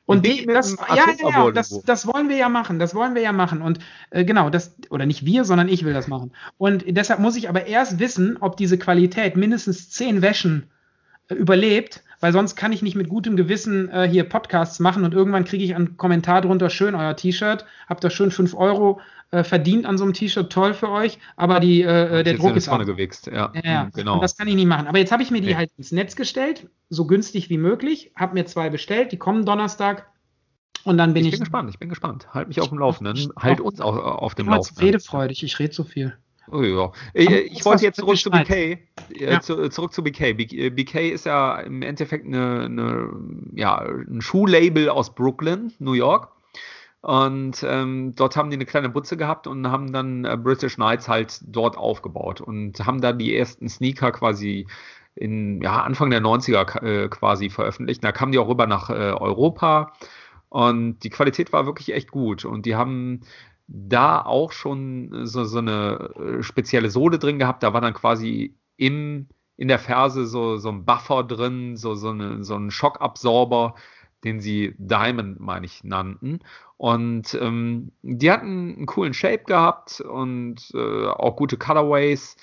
Und die, das, ja, ja, ja, das, das wollen wir ja machen, das wollen wir ja machen. Und äh, genau, das, oder nicht wir, sondern ich will das machen. Und deshalb muss ich aber erst wissen, ob diese Qualität mindestens zehn Wäschen äh, überlebt, weil sonst kann ich nicht mit gutem Gewissen äh, hier Podcasts machen und irgendwann kriege ich einen Kommentar drunter, schön euer T-Shirt, habt ihr schön 5 Euro äh, verdient an so einem T-Shirt, toll für euch, aber die, äh, der Druck ist vorne gewichst, ja, ja, mhm, genau. Und das kann ich nicht machen. Aber jetzt habe ich mir die nee. halt ins Netz gestellt, so günstig wie möglich, habe mir zwei bestellt, die kommen Donnerstag. Und dann bin ich. Ich bin gespannt, ich bin gespannt. Halt mich auf dem Laufenden. Halt uns auch auf dem Laufenden. Redefreudig, ich rede so viel. Oh ja. Ich, ich wollte jetzt zurück zu BK. Äh, ja. zu, zurück zu BK. BK äh, ist ja im Endeffekt eine, eine, ja, ein Schuhlabel aus Brooklyn, New York. Und ähm, dort haben die eine kleine Butze gehabt und haben dann äh, British Knights halt dort aufgebaut und haben da die ersten Sneaker quasi in ja, Anfang der 90er äh, quasi veröffentlicht. Da kamen die auch rüber nach äh, Europa und die Qualität war wirklich echt gut. Und die haben da auch schon so, so eine äh, spezielle Sohle drin gehabt. Da war dann quasi im, in der Ferse so, so ein Buffer drin, so, so, eine, so ein Schockabsorber, den sie Diamond, meine ich, nannten. Und ähm, die hatten einen coolen Shape gehabt und äh, auch gute Colorways.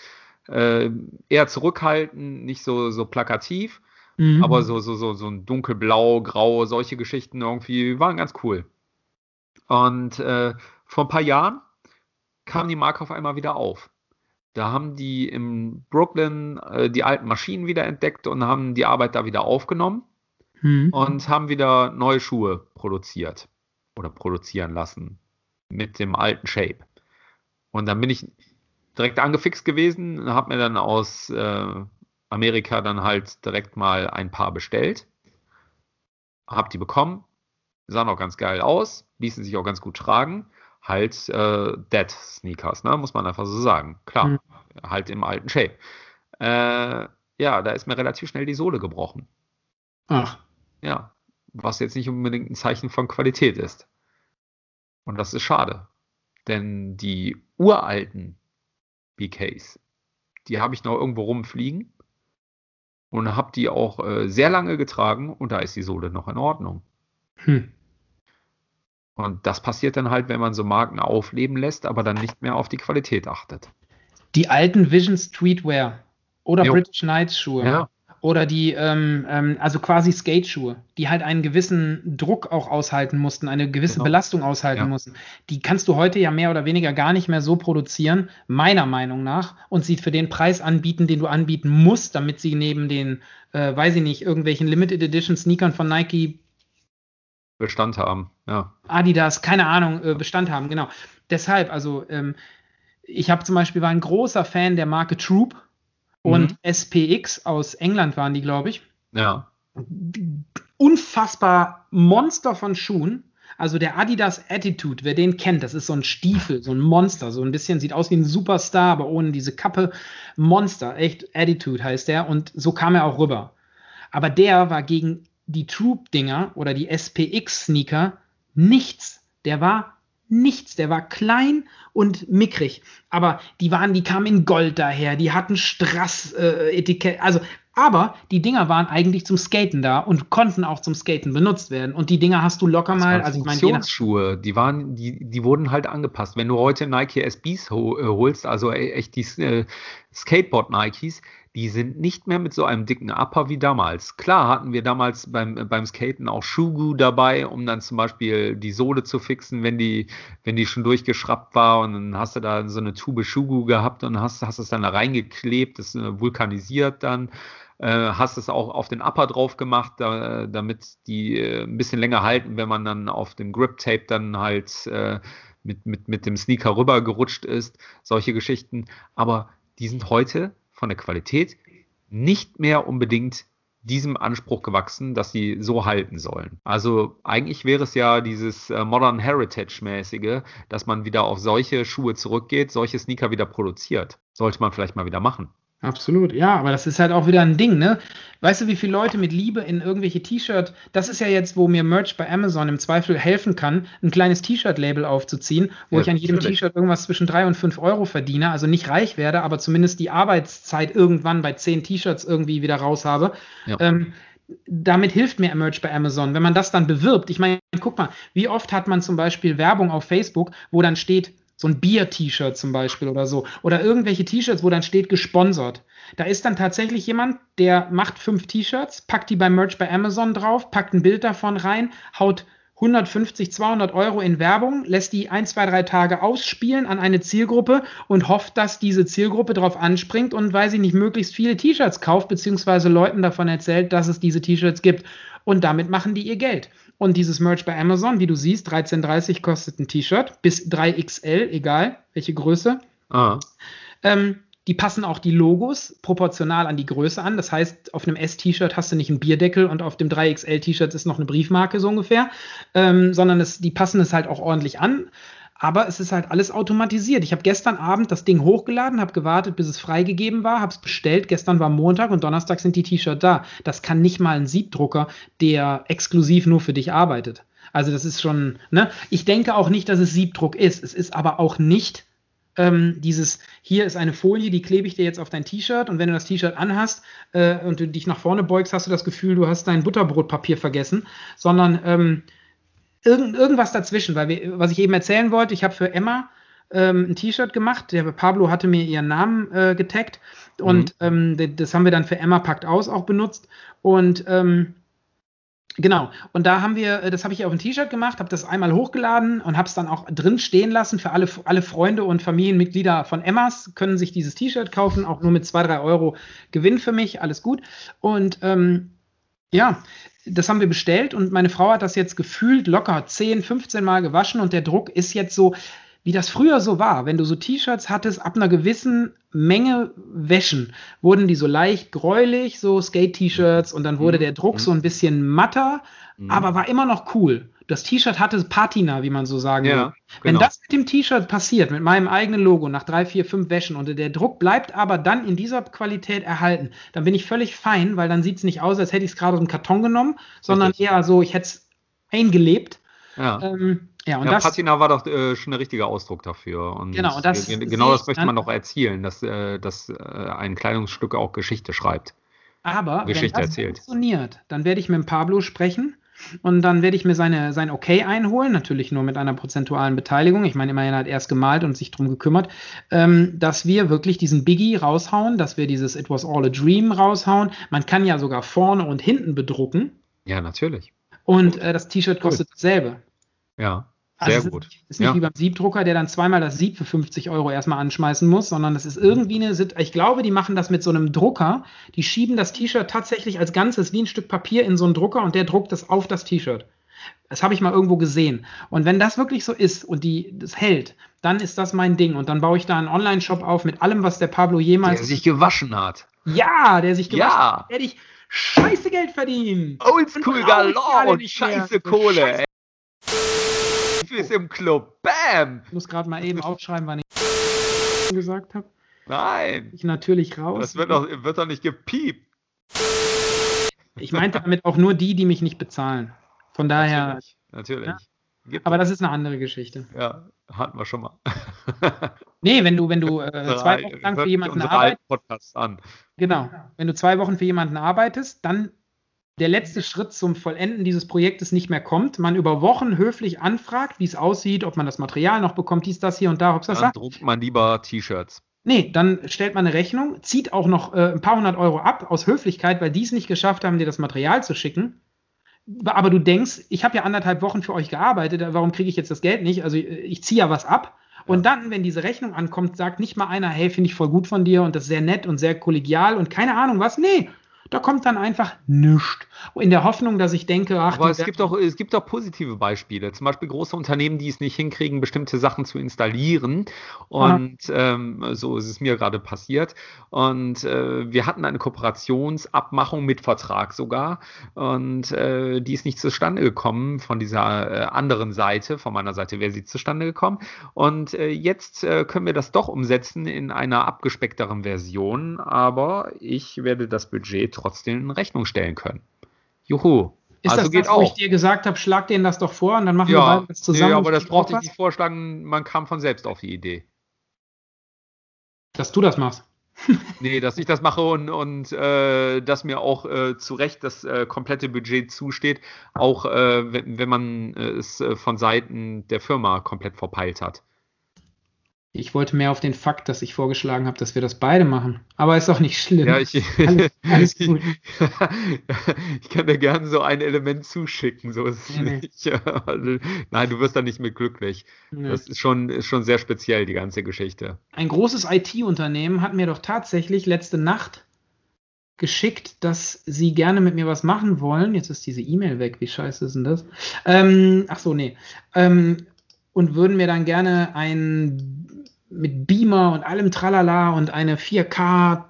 Äh, eher zurückhaltend, nicht so, so plakativ, mhm. aber so, so, so, so ein dunkelblau, grau, solche Geschichten irgendwie waren ganz cool. Und äh, vor ein paar Jahren kam die Marke auf einmal wieder auf. Da haben die in Brooklyn äh, die alten Maschinen wieder entdeckt und haben die Arbeit da wieder aufgenommen mhm. und haben wieder neue Schuhe produziert oder produzieren lassen mit dem alten Shape. Und dann bin ich direkt angefixt gewesen, habe mir dann aus äh, Amerika dann halt direkt mal ein paar bestellt, habe die bekommen, sahen auch ganz geil aus, ließen sich auch ganz gut tragen. Halt äh, Dead Sneakers, ne? muss man einfach so sagen. Klar, mhm. halt im alten Shape. Äh, ja, da ist mir relativ schnell die Sohle gebrochen. Ach. Ja, was jetzt nicht unbedingt ein Zeichen von Qualität ist. Und das ist schade. Denn die uralten BKs, die habe ich noch irgendwo rumfliegen und habe die auch äh, sehr lange getragen und da ist die Sohle noch in Ordnung. Hm. Und das passiert dann halt, wenn man so Marken aufleben lässt, aber dann nicht mehr auf die Qualität achtet. Die alten Vision Streetwear oder jo. British Knights Schuhe. Ja oder die, ähm, ähm, also quasi Skateschuhe, die halt einen gewissen Druck auch aushalten mussten, eine gewisse genau. Belastung aushalten ja. mussten. Die kannst du heute ja mehr oder weniger gar nicht mehr so produzieren, meiner Meinung nach, und sie für den Preis anbieten, den du anbieten musst, damit sie neben den, äh, weiß ich nicht, irgendwelchen Limited Edition Sneakern von Nike Bestand haben, ja. Adidas, keine Ahnung, äh, Bestand haben, genau. Deshalb, also ähm, ich habe zum Beispiel war ein großer Fan der Marke Troop und mhm. SPX aus England waren die, glaube ich. Ja. Unfassbar Monster von Schuhen. Also der Adidas Attitude, wer den kennt, das ist so ein Stiefel, so ein Monster, so ein bisschen sieht aus wie ein Superstar, aber ohne diese Kappe. Monster, echt Attitude heißt der und so kam er auch rüber. Aber der war gegen die Troop-Dinger oder die SPX-Sneaker nichts. Der war nichts. Der war klein und mickrig. Aber die waren, die kamen in Gold daher, die hatten Strass-Etikett. Äh, also, aber die Dinger waren eigentlich zum Skaten da und konnten auch zum Skaten benutzt werden. Und die Dinger hast du locker das mal. Also ich meine, Schuhe, die waren, die, die wurden halt angepasst. Wenn du heute Nike SBs holst, also e-, echt die äh, Skateboard Nikes, die sind nicht mehr mit so einem dicken Upper wie damals. Klar hatten wir damals beim, beim Skaten auch Shugu dabei, um dann zum Beispiel die Sohle zu fixen, wenn die, wenn die schon durchgeschraubt war und dann hast du da so eine Tube Shugu gehabt und hast, hast es dann da reingeklebt, das äh, vulkanisiert dann. Äh, hast es auch auf den Upper drauf gemacht, da, damit die äh, ein bisschen länger halten, wenn man dann auf dem Grip Tape dann halt äh, mit, mit, mit dem Sneaker rübergerutscht ist, solche Geschichten. Aber die sind heute von der Qualität nicht mehr unbedingt diesem Anspruch gewachsen, dass sie so halten sollen. Also eigentlich wäre es ja dieses äh, Modern Heritage-mäßige, dass man wieder auf solche Schuhe zurückgeht, solche Sneaker wieder produziert. Sollte man vielleicht mal wieder machen. Absolut, ja, aber das ist halt auch wieder ein Ding, ne? Weißt du, wie viele Leute mit Liebe in irgendwelche T-Shirt, das ist ja jetzt, wo mir Merch bei Amazon im Zweifel helfen kann, ein kleines T-Shirt-Label aufzuziehen, wo ja, ich an jedem T-Shirt irgendwas zwischen drei und fünf Euro verdiene, also nicht reich werde, aber zumindest die Arbeitszeit irgendwann bei zehn T-Shirts irgendwie wieder raus habe. Ja. Ähm, damit hilft mir Merch bei Amazon. Wenn man das dann bewirbt, ich meine, guck mal, wie oft hat man zum Beispiel Werbung auf Facebook, wo dann steht, So ein Bier-T-Shirt zum Beispiel oder so. Oder irgendwelche T-Shirts, wo dann steht gesponsert. Da ist dann tatsächlich jemand, der macht fünf T-Shirts, packt die beim Merch bei Amazon drauf, packt ein Bild davon rein, haut 150, 200 Euro in Werbung, lässt die ein, zwei, drei Tage ausspielen an eine Zielgruppe und hofft, dass diese Zielgruppe darauf anspringt und, weil sie nicht, möglichst viele T-Shirts kauft, beziehungsweise Leuten davon erzählt, dass es diese T-Shirts gibt. Und damit machen die ihr Geld. Und dieses Merch bei Amazon, wie du siehst, 13,30 kostet ein T-Shirt, bis 3XL, egal welche Größe. Ah. Ähm, die passen auch die Logos proportional an die Größe an. Das heißt, auf einem S-T-Shirt hast du nicht einen Bierdeckel und auf dem 3XL-T-Shirt ist noch eine Briefmarke so ungefähr, ähm, sondern es, die passen es halt auch ordentlich an. Aber es ist halt alles automatisiert. Ich habe gestern Abend das Ding hochgeladen, habe gewartet, bis es freigegeben war, habe es bestellt. Gestern war Montag und Donnerstag sind die T-Shirts da. Das kann nicht mal ein Siebdrucker, der exklusiv nur für dich arbeitet. Also das ist schon, ne? Ich denke auch nicht, dass es Siebdruck ist. Es ist aber auch nicht ähm, dieses, hier ist eine Folie, die klebe ich dir jetzt auf dein T-Shirt und wenn du das T-Shirt anhast äh, und du dich nach vorne beugst, hast du das Gefühl, du hast dein Butterbrotpapier vergessen, sondern ähm, irgend, irgendwas dazwischen, weil wir, was ich eben erzählen wollte, ich habe für Emma ähm, ein T-Shirt gemacht, der Pablo hatte mir ihren Namen äh, getaggt und mhm. ähm, das haben wir dann für Emma packt aus auch benutzt und ähm, Genau. Und da haben wir, äh, das habe ich auf ein T-Shirt gemacht, habe das einmal hochgeladen und habe es dann auch drin stehen lassen. Für alle, alle Freunde und Familienmitglieder von Emmas können sich dieses T-Shirt kaufen, auch nur mit zwei, drei Euro Gewinn für mich, alles gut. Und ähm, ja, das haben wir bestellt und meine Frau hat das jetzt gefühlt locker 10, 15 Mal gewaschen und der Druck ist jetzt so, wie das früher so war, wenn du so T-Shirts hattest, ab einer gewissen Menge Wäschen, wurden die so leicht gräulich, so Skate-T-Shirts, und dann wurde mhm. der Druck mhm. so ein bisschen matter, mhm. aber war immer noch cool. Das T-Shirt hatte Patina, wie man so sagen ja, will. Wenn genau. das mit dem T-Shirt passiert, mit meinem eigenen Logo, nach drei, vier, fünf Wäschen und der Druck bleibt aber dann in dieser Qualität erhalten, dann bin ich völlig fein, weil dann sieht es nicht aus, als hätte ich es gerade aus dem Karton genommen, sondern Richtig. eher so, ich hätte es eingelebt. Ja. Ähm, ja, und ja, das, Patina war doch äh, schon der richtige Ausdruck dafür. Und genau, und das, genau das möchte man doch erzielen, dass, äh, dass äh, ein Kleidungsstück auch Geschichte schreibt. Aber Geschichte wenn das erzählt. funktioniert, dann werde ich mit Pablo sprechen und dann werde ich mir seine, sein Okay einholen, natürlich nur mit einer prozentualen Beteiligung. Ich meine, immerhin hat er es gemalt und sich darum gekümmert, ähm, dass wir wirklich diesen Biggie raushauen, dass wir dieses It was all a dream raushauen. Man kann ja sogar vorne und hinten bedrucken. Ja, natürlich. Und äh, das T-Shirt kostet dasselbe. Ja. Sehr also gut. Ist, ist nicht ja. wie beim Siebdrucker, der dann zweimal das Sieb für 50 Euro erstmal anschmeißen muss, sondern das ist irgendwie eine, ich glaube, die machen das mit so einem Drucker. Die schieben das T-Shirt tatsächlich als Ganzes wie ein Stück Papier in so einen Drucker und der druckt das auf das T-Shirt. Das habe ich mal irgendwo gesehen. Und wenn das wirklich so ist und die das hält, dann ist das mein Ding. Und dann baue ich da einen Online-Shop auf mit allem, was der Pablo jemals. Der sich gewaschen hat. Ja, der sich gewaschen ja. hat. Werde ich scheiße Geld verdienen. Oldschool Galore und scheiße Kohle. Scheiße ist im Club. Bam! Ich muss gerade mal eben aufschreiben, wann ich gesagt habe. Nein. Ich natürlich raus. Das wird doch, wird doch nicht gepiept. Ich meinte damit auch nur die, die mich nicht bezahlen. Von daher. Natürlich. natürlich. Ja. Aber das ist eine andere Geschichte. Ja, hatten wir schon mal. nee, wenn du, wenn du äh, zwei Wochen lang für jemanden arbeitest. Genau. Wenn du zwei Wochen für jemanden arbeitest, dann der letzte Schritt zum Vollenden dieses Projektes nicht mehr kommt, man über Wochen höflich anfragt, wie es aussieht, ob man das Material noch bekommt, dies, das hier und da, ob das Dann druckt man lieber T-Shirts. Nee, dann stellt man eine Rechnung, zieht auch noch äh, ein paar hundert Euro ab aus Höflichkeit, weil die es nicht geschafft haben, dir das Material zu schicken. Aber du denkst, ich habe ja anderthalb Wochen für euch gearbeitet, warum kriege ich jetzt das Geld nicht? Also äh, ich ziehe ja was ab. Und dann, wenn diese Rechnung ankommt, sagt nicht mal einer, hey, finde ich voll gut von dir und das ist sehr nett und sehr kollegial und keine Ahnung was. Nee, da kommt dann einfach nichts. In der Hoffnung, dass ich denke, ach. Aber es gibt, auch, es gibt auch positive Beispiele. Zum Beispiel große Unternehmen, die es nicht hinkriegen, bestimmte Sachen zu installieren. Und ähm, so ist es mir gerade passiert. Und äh, wir hatten eine Kooperationsabmachung mit Vertrag sogar. Und äh, die ist nicht zustande gekommen von dieser äh, anderen Seite. Von meiner Seite wäre sie zustande gekommen. Und äh, jetzt äh, können wir das doch umsetzen in einer abgespeckteren Version. Aber ich werde das Budget trotzdem in Rechnung stellen können. Juhu. Ist also das geht das, auch. wo ich dir gesagt habe, schlag denen das doch vor und dann machen ja, wir beides zusammen? Ja, aber das brauchte ich nicht vorschlagen, man kam von selbst auf die Idee. Dass du das machst. nee, dass ich das mache und, und äh, dass mir auch äh, zu Recht das äh, komplette Budget zusteht, auch äh, wenn, wenn man es äh, von Seiten der Firma komplett verpeilt hat. Ich wollte mehr auf den Fakt, dass ich vorgeschlagen habe, dass wir das beide machen. Aber ist auch nicht schlimm. Ja, ich, alles, alles gut. ich kann dir gerne so ein Element zuschicken. So ist Nee, nee. nicht. Also, Nein, du wirst da nicht mit glücklich. Nö. Das ist schon, ist schon sehr speziell, die ganze Geschichte. Ein großes IT-Unternehmen hat mir doch tatsächlich letzte Nacht geschickt, dass sie gerne mit mir was machen wollen. Jetzt ist diese E-Mail weg. Wie scheiße ist denn das? Ähm, ach so, nee. Ähm, und würden mir dann gerne ein mit Beamer und allem Tralala und eine 4K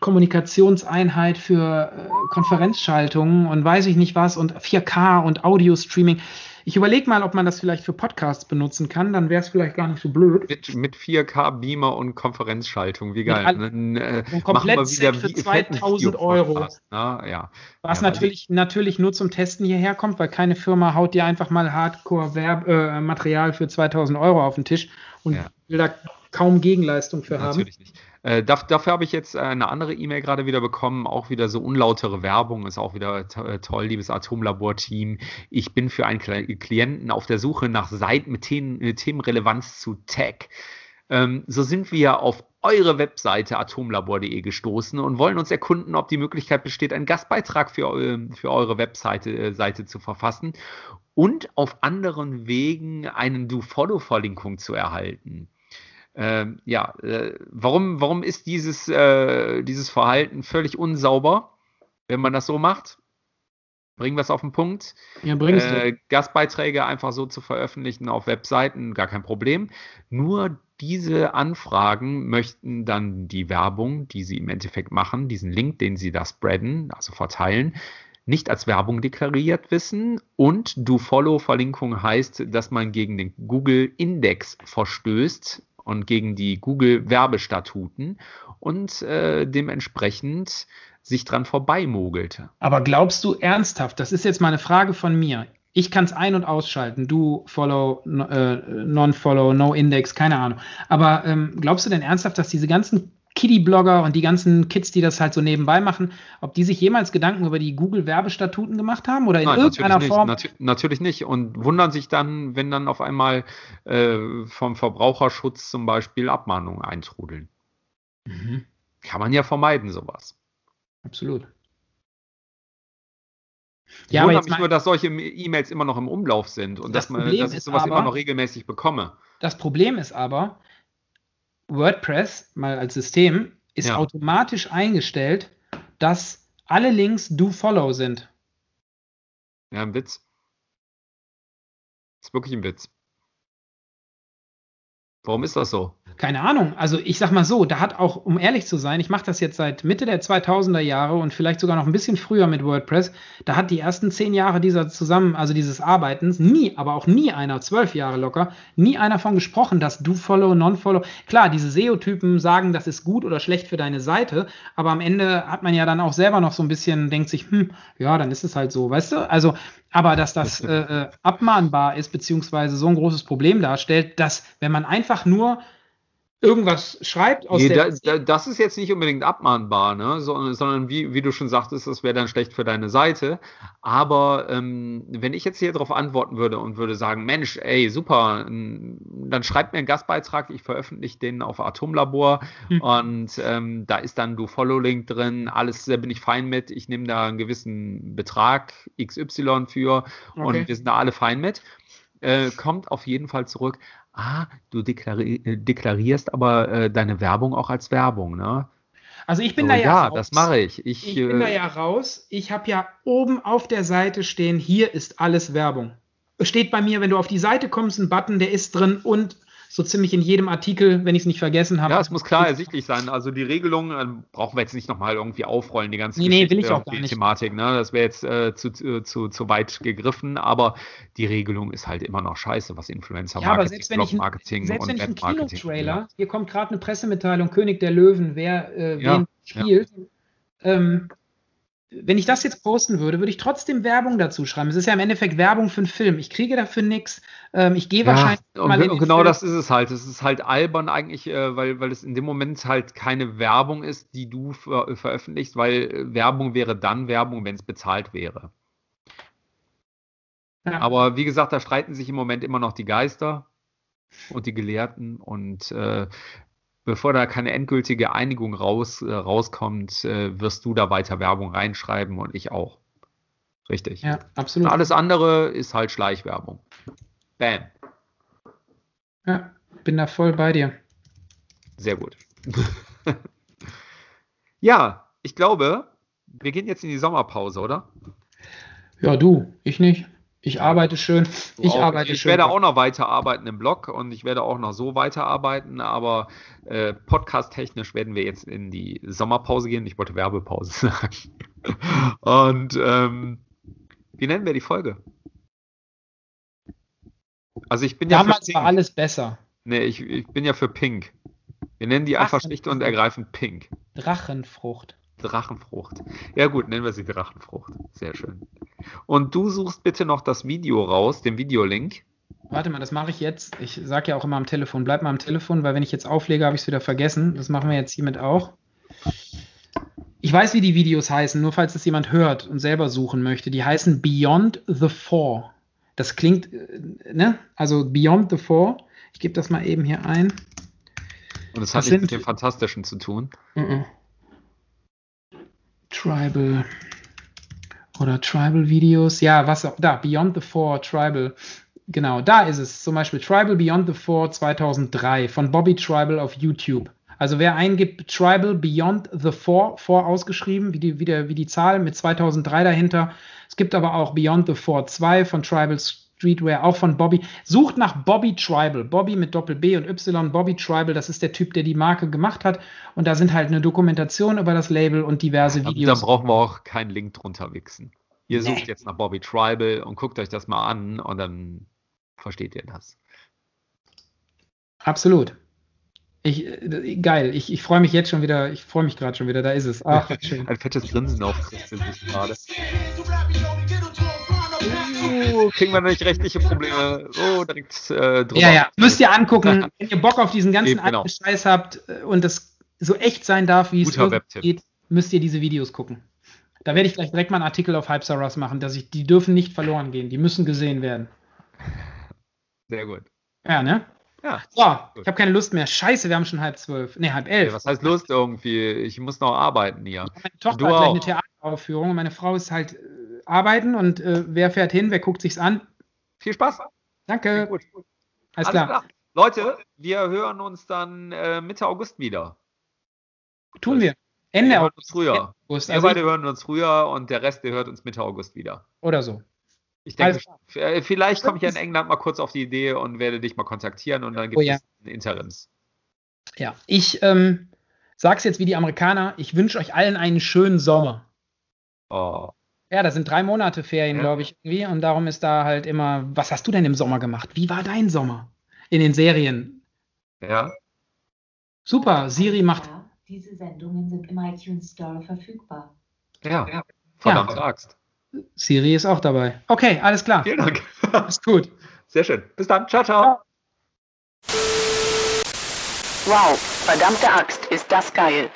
Kommunikationseinheit für äh, Konferenzschaltungen und weiß ich nicht was und 4K und Audio-Streaming. Ich überlege mal, ob man das vielleicht für Podcasts benutzen kann, dann wäre es vielleicht gar nicht so blöd. Mit, mit 4K Beamer und Konferenzschaltung, wie geil. Dann, äh, ein wir Komplettset wieder für wie- fetten 2000 Euro. Na, ja. Was Ja, natürlich, natürlich nur zum Testen hierher kommt, weil keine Firma haut dir einfach mal Hardcore-Material für 2000 Euro auf den Tisch und Ja. will da kaum Gegenleistung für haben. Natürlich nicht. Äh, daf- dafür habe ich jetzt äh, eine andere E-Mail gerade wieder bekommen, auch wieder so unlautere Werbung, ist auch wieder äh, toll, liebes Atomlabor-Team. Ich bin für einen Klienten auf der Suche nach Seiten mit Themen, äh, Themenrelevanz zu Tech. Ähm, so sind wir auf eure Webseite atomlabor.de gestoßen und wollen uns erkunden, ob die Möglichkeit besteht, einen Gastbeitrag für, eu- für eure Webseite äh, Seite zu verfassen und auf anderen Wegen einen Do-Follow-Verlinkung zu erhalten. Ähm, ja, äh, warum, warum ist dieses, äh, dieses Verhalten völlig unsauber, wenn man das so macht? Bringen wir es auf den Punkt. Ja, bringst Äh, Gastbeiträge einfach so zu veröffentlichen auf Webseiten, gar kein Problem. Nur diese Anfragen möchten dann die Werbung, die sie im Endeffekt machen, diesen Link, den sie da spreaden, also verteilen, nicht als Werbung deklariert wissen. Und Do-Follow-Verlinkung heißt, dass man gegen den Google-Index verstößt und gegen die Google-Werbestatuten und äh, dementsprechend sich dran vorbeimogelt. Aber glaubst du ernsthaft, das ist jetzt mal eine Frage von mir. Ich kann es ein- und ausschalten. Du follow, äh, non-follow, no index, keine Ahnung. Aber ähm, glaubst du denn ernsthaft, dass diese ganzen Kiddie-Blogger und die ganzen Kids, die das halt so nebenbei machen, ob die sich jemals Gedanken über die Google-Werbestatuten gemacht haben oder in Nein, irgendeiner natürlich Form? Nicht, natürlich nicht. Und wundern sich dann, wenn dann auf einmal äh, vom Verbraucherschutz zum Beispiel Abmahnungen eintrudeln. Mhm, Kann man ja vermeiden, sowas. absolut. Ich Ja, wundere mich nur, dass solche E-Mails immer noch im Umlauf sind und Das dass, man, dass ich sowas aber- immer noch regelmäßig bekomme. das Problem ist aber, WordPress mal als System ist Ja. automatisch eingestellt, dass alle Links do-follow sind. Ja, ein Witz. ist wirklich ein Witz. Warum ist das so? Keine Ahnung. Also ich sag mal so, da hat auch, um ehrlich zu sein, ich mache das jetzt seit Mitte der 2000er Jahre und vielleicht sogar noch ein bisschen früher mit WordPress. Da hat die ersten zehn Jahre dieser zusammen, also dieses Arbeitens, nie, aber auch nie einer, zwölf Jahre locker, nie einer von gesprochen, dass du Follow, Non-Follow. Klar, diese SEO-Typen sagen, das ist gut oder schlecht für deine Seite, aber am Ende hat man ja dann auch selber noch so ein bisschen, denkt sich, hm, ja, dann ist es halt so, weißt du? Also, aber dass das äh, äh, abmahnbar ist, beziehungsweise so ein großes Problem darstellt, dass wenn man einfach nur irgendwas schreibt aus Nee, der da, da, das ist jetzt nicht unbedingt abmahnbar, ne? sondern, sondern wie, wie du schon sagtest, das wäre dann schlecht für deine Seite. Aber ähm, wenn ich jetzt hier darauf antworten würde und würde sagen, Mensch, ey, super, dann schreibt mir einen Gastbeitrag, ich veröffentliche den auf Atomlabor Hm. und ähm, da ist dann du Follow-Link drin, alles da bin ich fein mit, ich nehme da einen gewissen Betrag XY für Okay. und wir sind da alle fein mit. Äh, kommt auf jeden Fall zurück. Ah, du deklari äh, deklarierst aber äh, deine Werbung auch als Werbung, ne? Also ich bin So, da ja, ja, raus. das mache ich. Ich, Ich bin da äh, ja raus. Ich habe ja oben auf der Seite stehen, hier ist alles Werbung. Es steht bei mir, wenn du auf die Seite kommst, ein Button, der ist drin und so ziemlich in jedem Artikel, wenn ich es nicht vergessen habe. ja, es muss klar ersichtlich sein. Also die Regelung äh, brauchen wir jetzt nicht nochmal irgendwie aufrollen, die ganze Nee, nee, will ich auch gar nicht. Thematik. Ne? Das wäre jetzt äh, zu, zu, zu, weit gegriffen, aber die Regelung ist halt immer noch scheiße, was Ja, aber Influencer-Marketing, selbst wenn ich, selbst wenn ich einen Kinotrailer, hier kommt gerade eine Pressemitteilung, König der Löwen, wer äh, Ja, wen spielt. Ähm, wenn ich das jetzt posten würde, würde ich trotzdem Werbung dazu schreiben. Es ist ja im Endeffekt Werbung für einen Film. Ich kriege dafür nichts. Ähm, ich gehe Ja, wahrscheinlich mal in und den genau Film. das ist es halt. Es ist halt albern eigentlich, äh, weil, weil es in dem Moment halt keine Werbung ist, die du ver veröffentlichst, weil äh, Werbung wäre dann Werbung, wenn es bezahlt wäre. Ja. Aber wie gesagt, da streiten sich im Moment immer noch die Geister. und die Gelehrten und äh, bevor da keine endgültige Einigung raus, äh, rauskommt, äh, wirst du da weiter Werbung reinschreiben und ich auch. Richtig. Ja, absolut. Und alles andere ist halt Schleichwerbung. Bam. Ja, bin da voll bei dir. Sehr gut. ja, ich glaube, wir gehen jetzt in die Sommerpause, oder? Ja, du, ich nicht. Ich arbeite schön. Ich auch. arbeite ich schön. werde auch noch weiterarbeiten im Blog und ich werde auch noch so weiterarbeiten, aber äh, podcast-technisch werden wir jetzt in die Sommerpause gehen. Ich wollte Werbepause sagen. Und ähm, wie nennen wir die Folge? Also ich bin ja für Damals Pink. war alles besser. Nee, ich, ich bin ja für Pink. Wir nennen die einfach schlicht und ergreifend Pink. Drachenfrucht. Drachenfrucht. Ja gut, nennen wir sie Drachenfrucht. Sehr schön. Und du suchst bitte noch das Video raus, den Videolink. Warte mal, das mache ich jetzt. Ich sage ja auch immer am Telefon, bleib mal am Telefon, weil wenn ich jetzt auflege, habe ich es wieder vergessen. Das machen wir jetzt hiermit auch. Ich weiß, wie die Videos heißen, nur falls es jemand hört und selber suchen möchte. Die heißen Beyond the Four. Das klingt, äh, ne? Also Beyond the Four. Ich gebe das mal eben hier ein. Und das hat Das nichts mit dem Fantastischen zu tun. Mhm. Tribal oder Tribal Videos. Ja, was auch da, Beyond the Four Tribal. Genau, da ist es. Zum Beispiel Tribal Beyond the Four 2003 von Bobby Tribal auf YouTube. Also wer eingibt Tribal Beyond the Four, Four ausgeschrieben, wie die, wie, der, wie die Zahl mit 2003 dahinter. Es gibt aber auch Beyond the Four 2 von Tribal Streetwear, auch von Bobby. Sucht nach Bobby Tribal. Bobby mit Doppel B und Y. Bobby Tribal, das ist der Typ, der die Marke gemacht hat. Und da sind halt eine Dokumentation über das Label und diverse Aber Videos. Dann brauchen wir auch keinen Link drunter wichsen. Ihr sucht Nee. jetzt nach Bobby Tribal und guckt euch das mal an und dann versteht ihr das. Absolut. Ich, äh, geil, ich, ich freue mich jetzt schon wieder, ich freue mich gerade schon wieder, da ist es. Ach, schön. Ein fettes Grinsen auf gerade. Uh, kriegen wir nicht rechtliche Probleme. So, direkt äh, drüber. Ja, ja, müsst ihr angucken, wenn ihr Bock auf diesen ganzen Eben, genau. alten Scheiß habt äh, und das so echt sein darf, wie es Guter Webtipp. geht, müsst ihr diese Videos gucken. Da werde ich gleich direkt mal einen Artikel auf Hype Saras machen, dass ich, die dürfen nicht verloren gehen, die müssen gesehen werden. Sehr gut. Ja, ne? Ja. So, ich habe keine Lust mehr. Scheiße, wir haben schon halb zwölf. Ne, halb elf. Was heißt Lust irgendwie? Ich muss noch arbeiten hier. Meine Tochter Du hat gleich auch. eine Theateraufführung und meine Frau ist halt äh, arbeiten und äh, wer fährt hin, wer guckt sich's an? Viel Spaß. Danke. Gut. Alles klar. Leute, wir hören uns dann äh, Mitte August wieder. Tun wir. Ende wir August. früher. August, Wir also beide hören uns früher und der Rest, der hört uns Mitte August wieder. oder so. Ich denke, Alles äh, vielleicht komme ich ja in England mal kurz auf die Idee und werde dich mal kontaktieren und dann gibt Oh ja. es ein Interims. Ja, ich ähm, sag's jetzt wie die Amerikaner. Ich wünsche euch allen einen schönen Sommer. Oh. Ja, da sind drei Monate Ferien, Ja. glaube ich, irgendwie. Und darum ist da halt immer, was hast du denn im Sommer gemacht? Wie war dein Sommer? In den Serien. Ja, Super, Siri macht. Ja, diese Sendungen sind im iTunes Store verfügbar. ja. Verdammt Ja. Axt. Siri ist auch dabei. Okay, alles klar. Vielen Dank. Ist gut. Sehr schön. Bis dann. Ciao, ciao. Wow, verdammte Axt, ist das geil.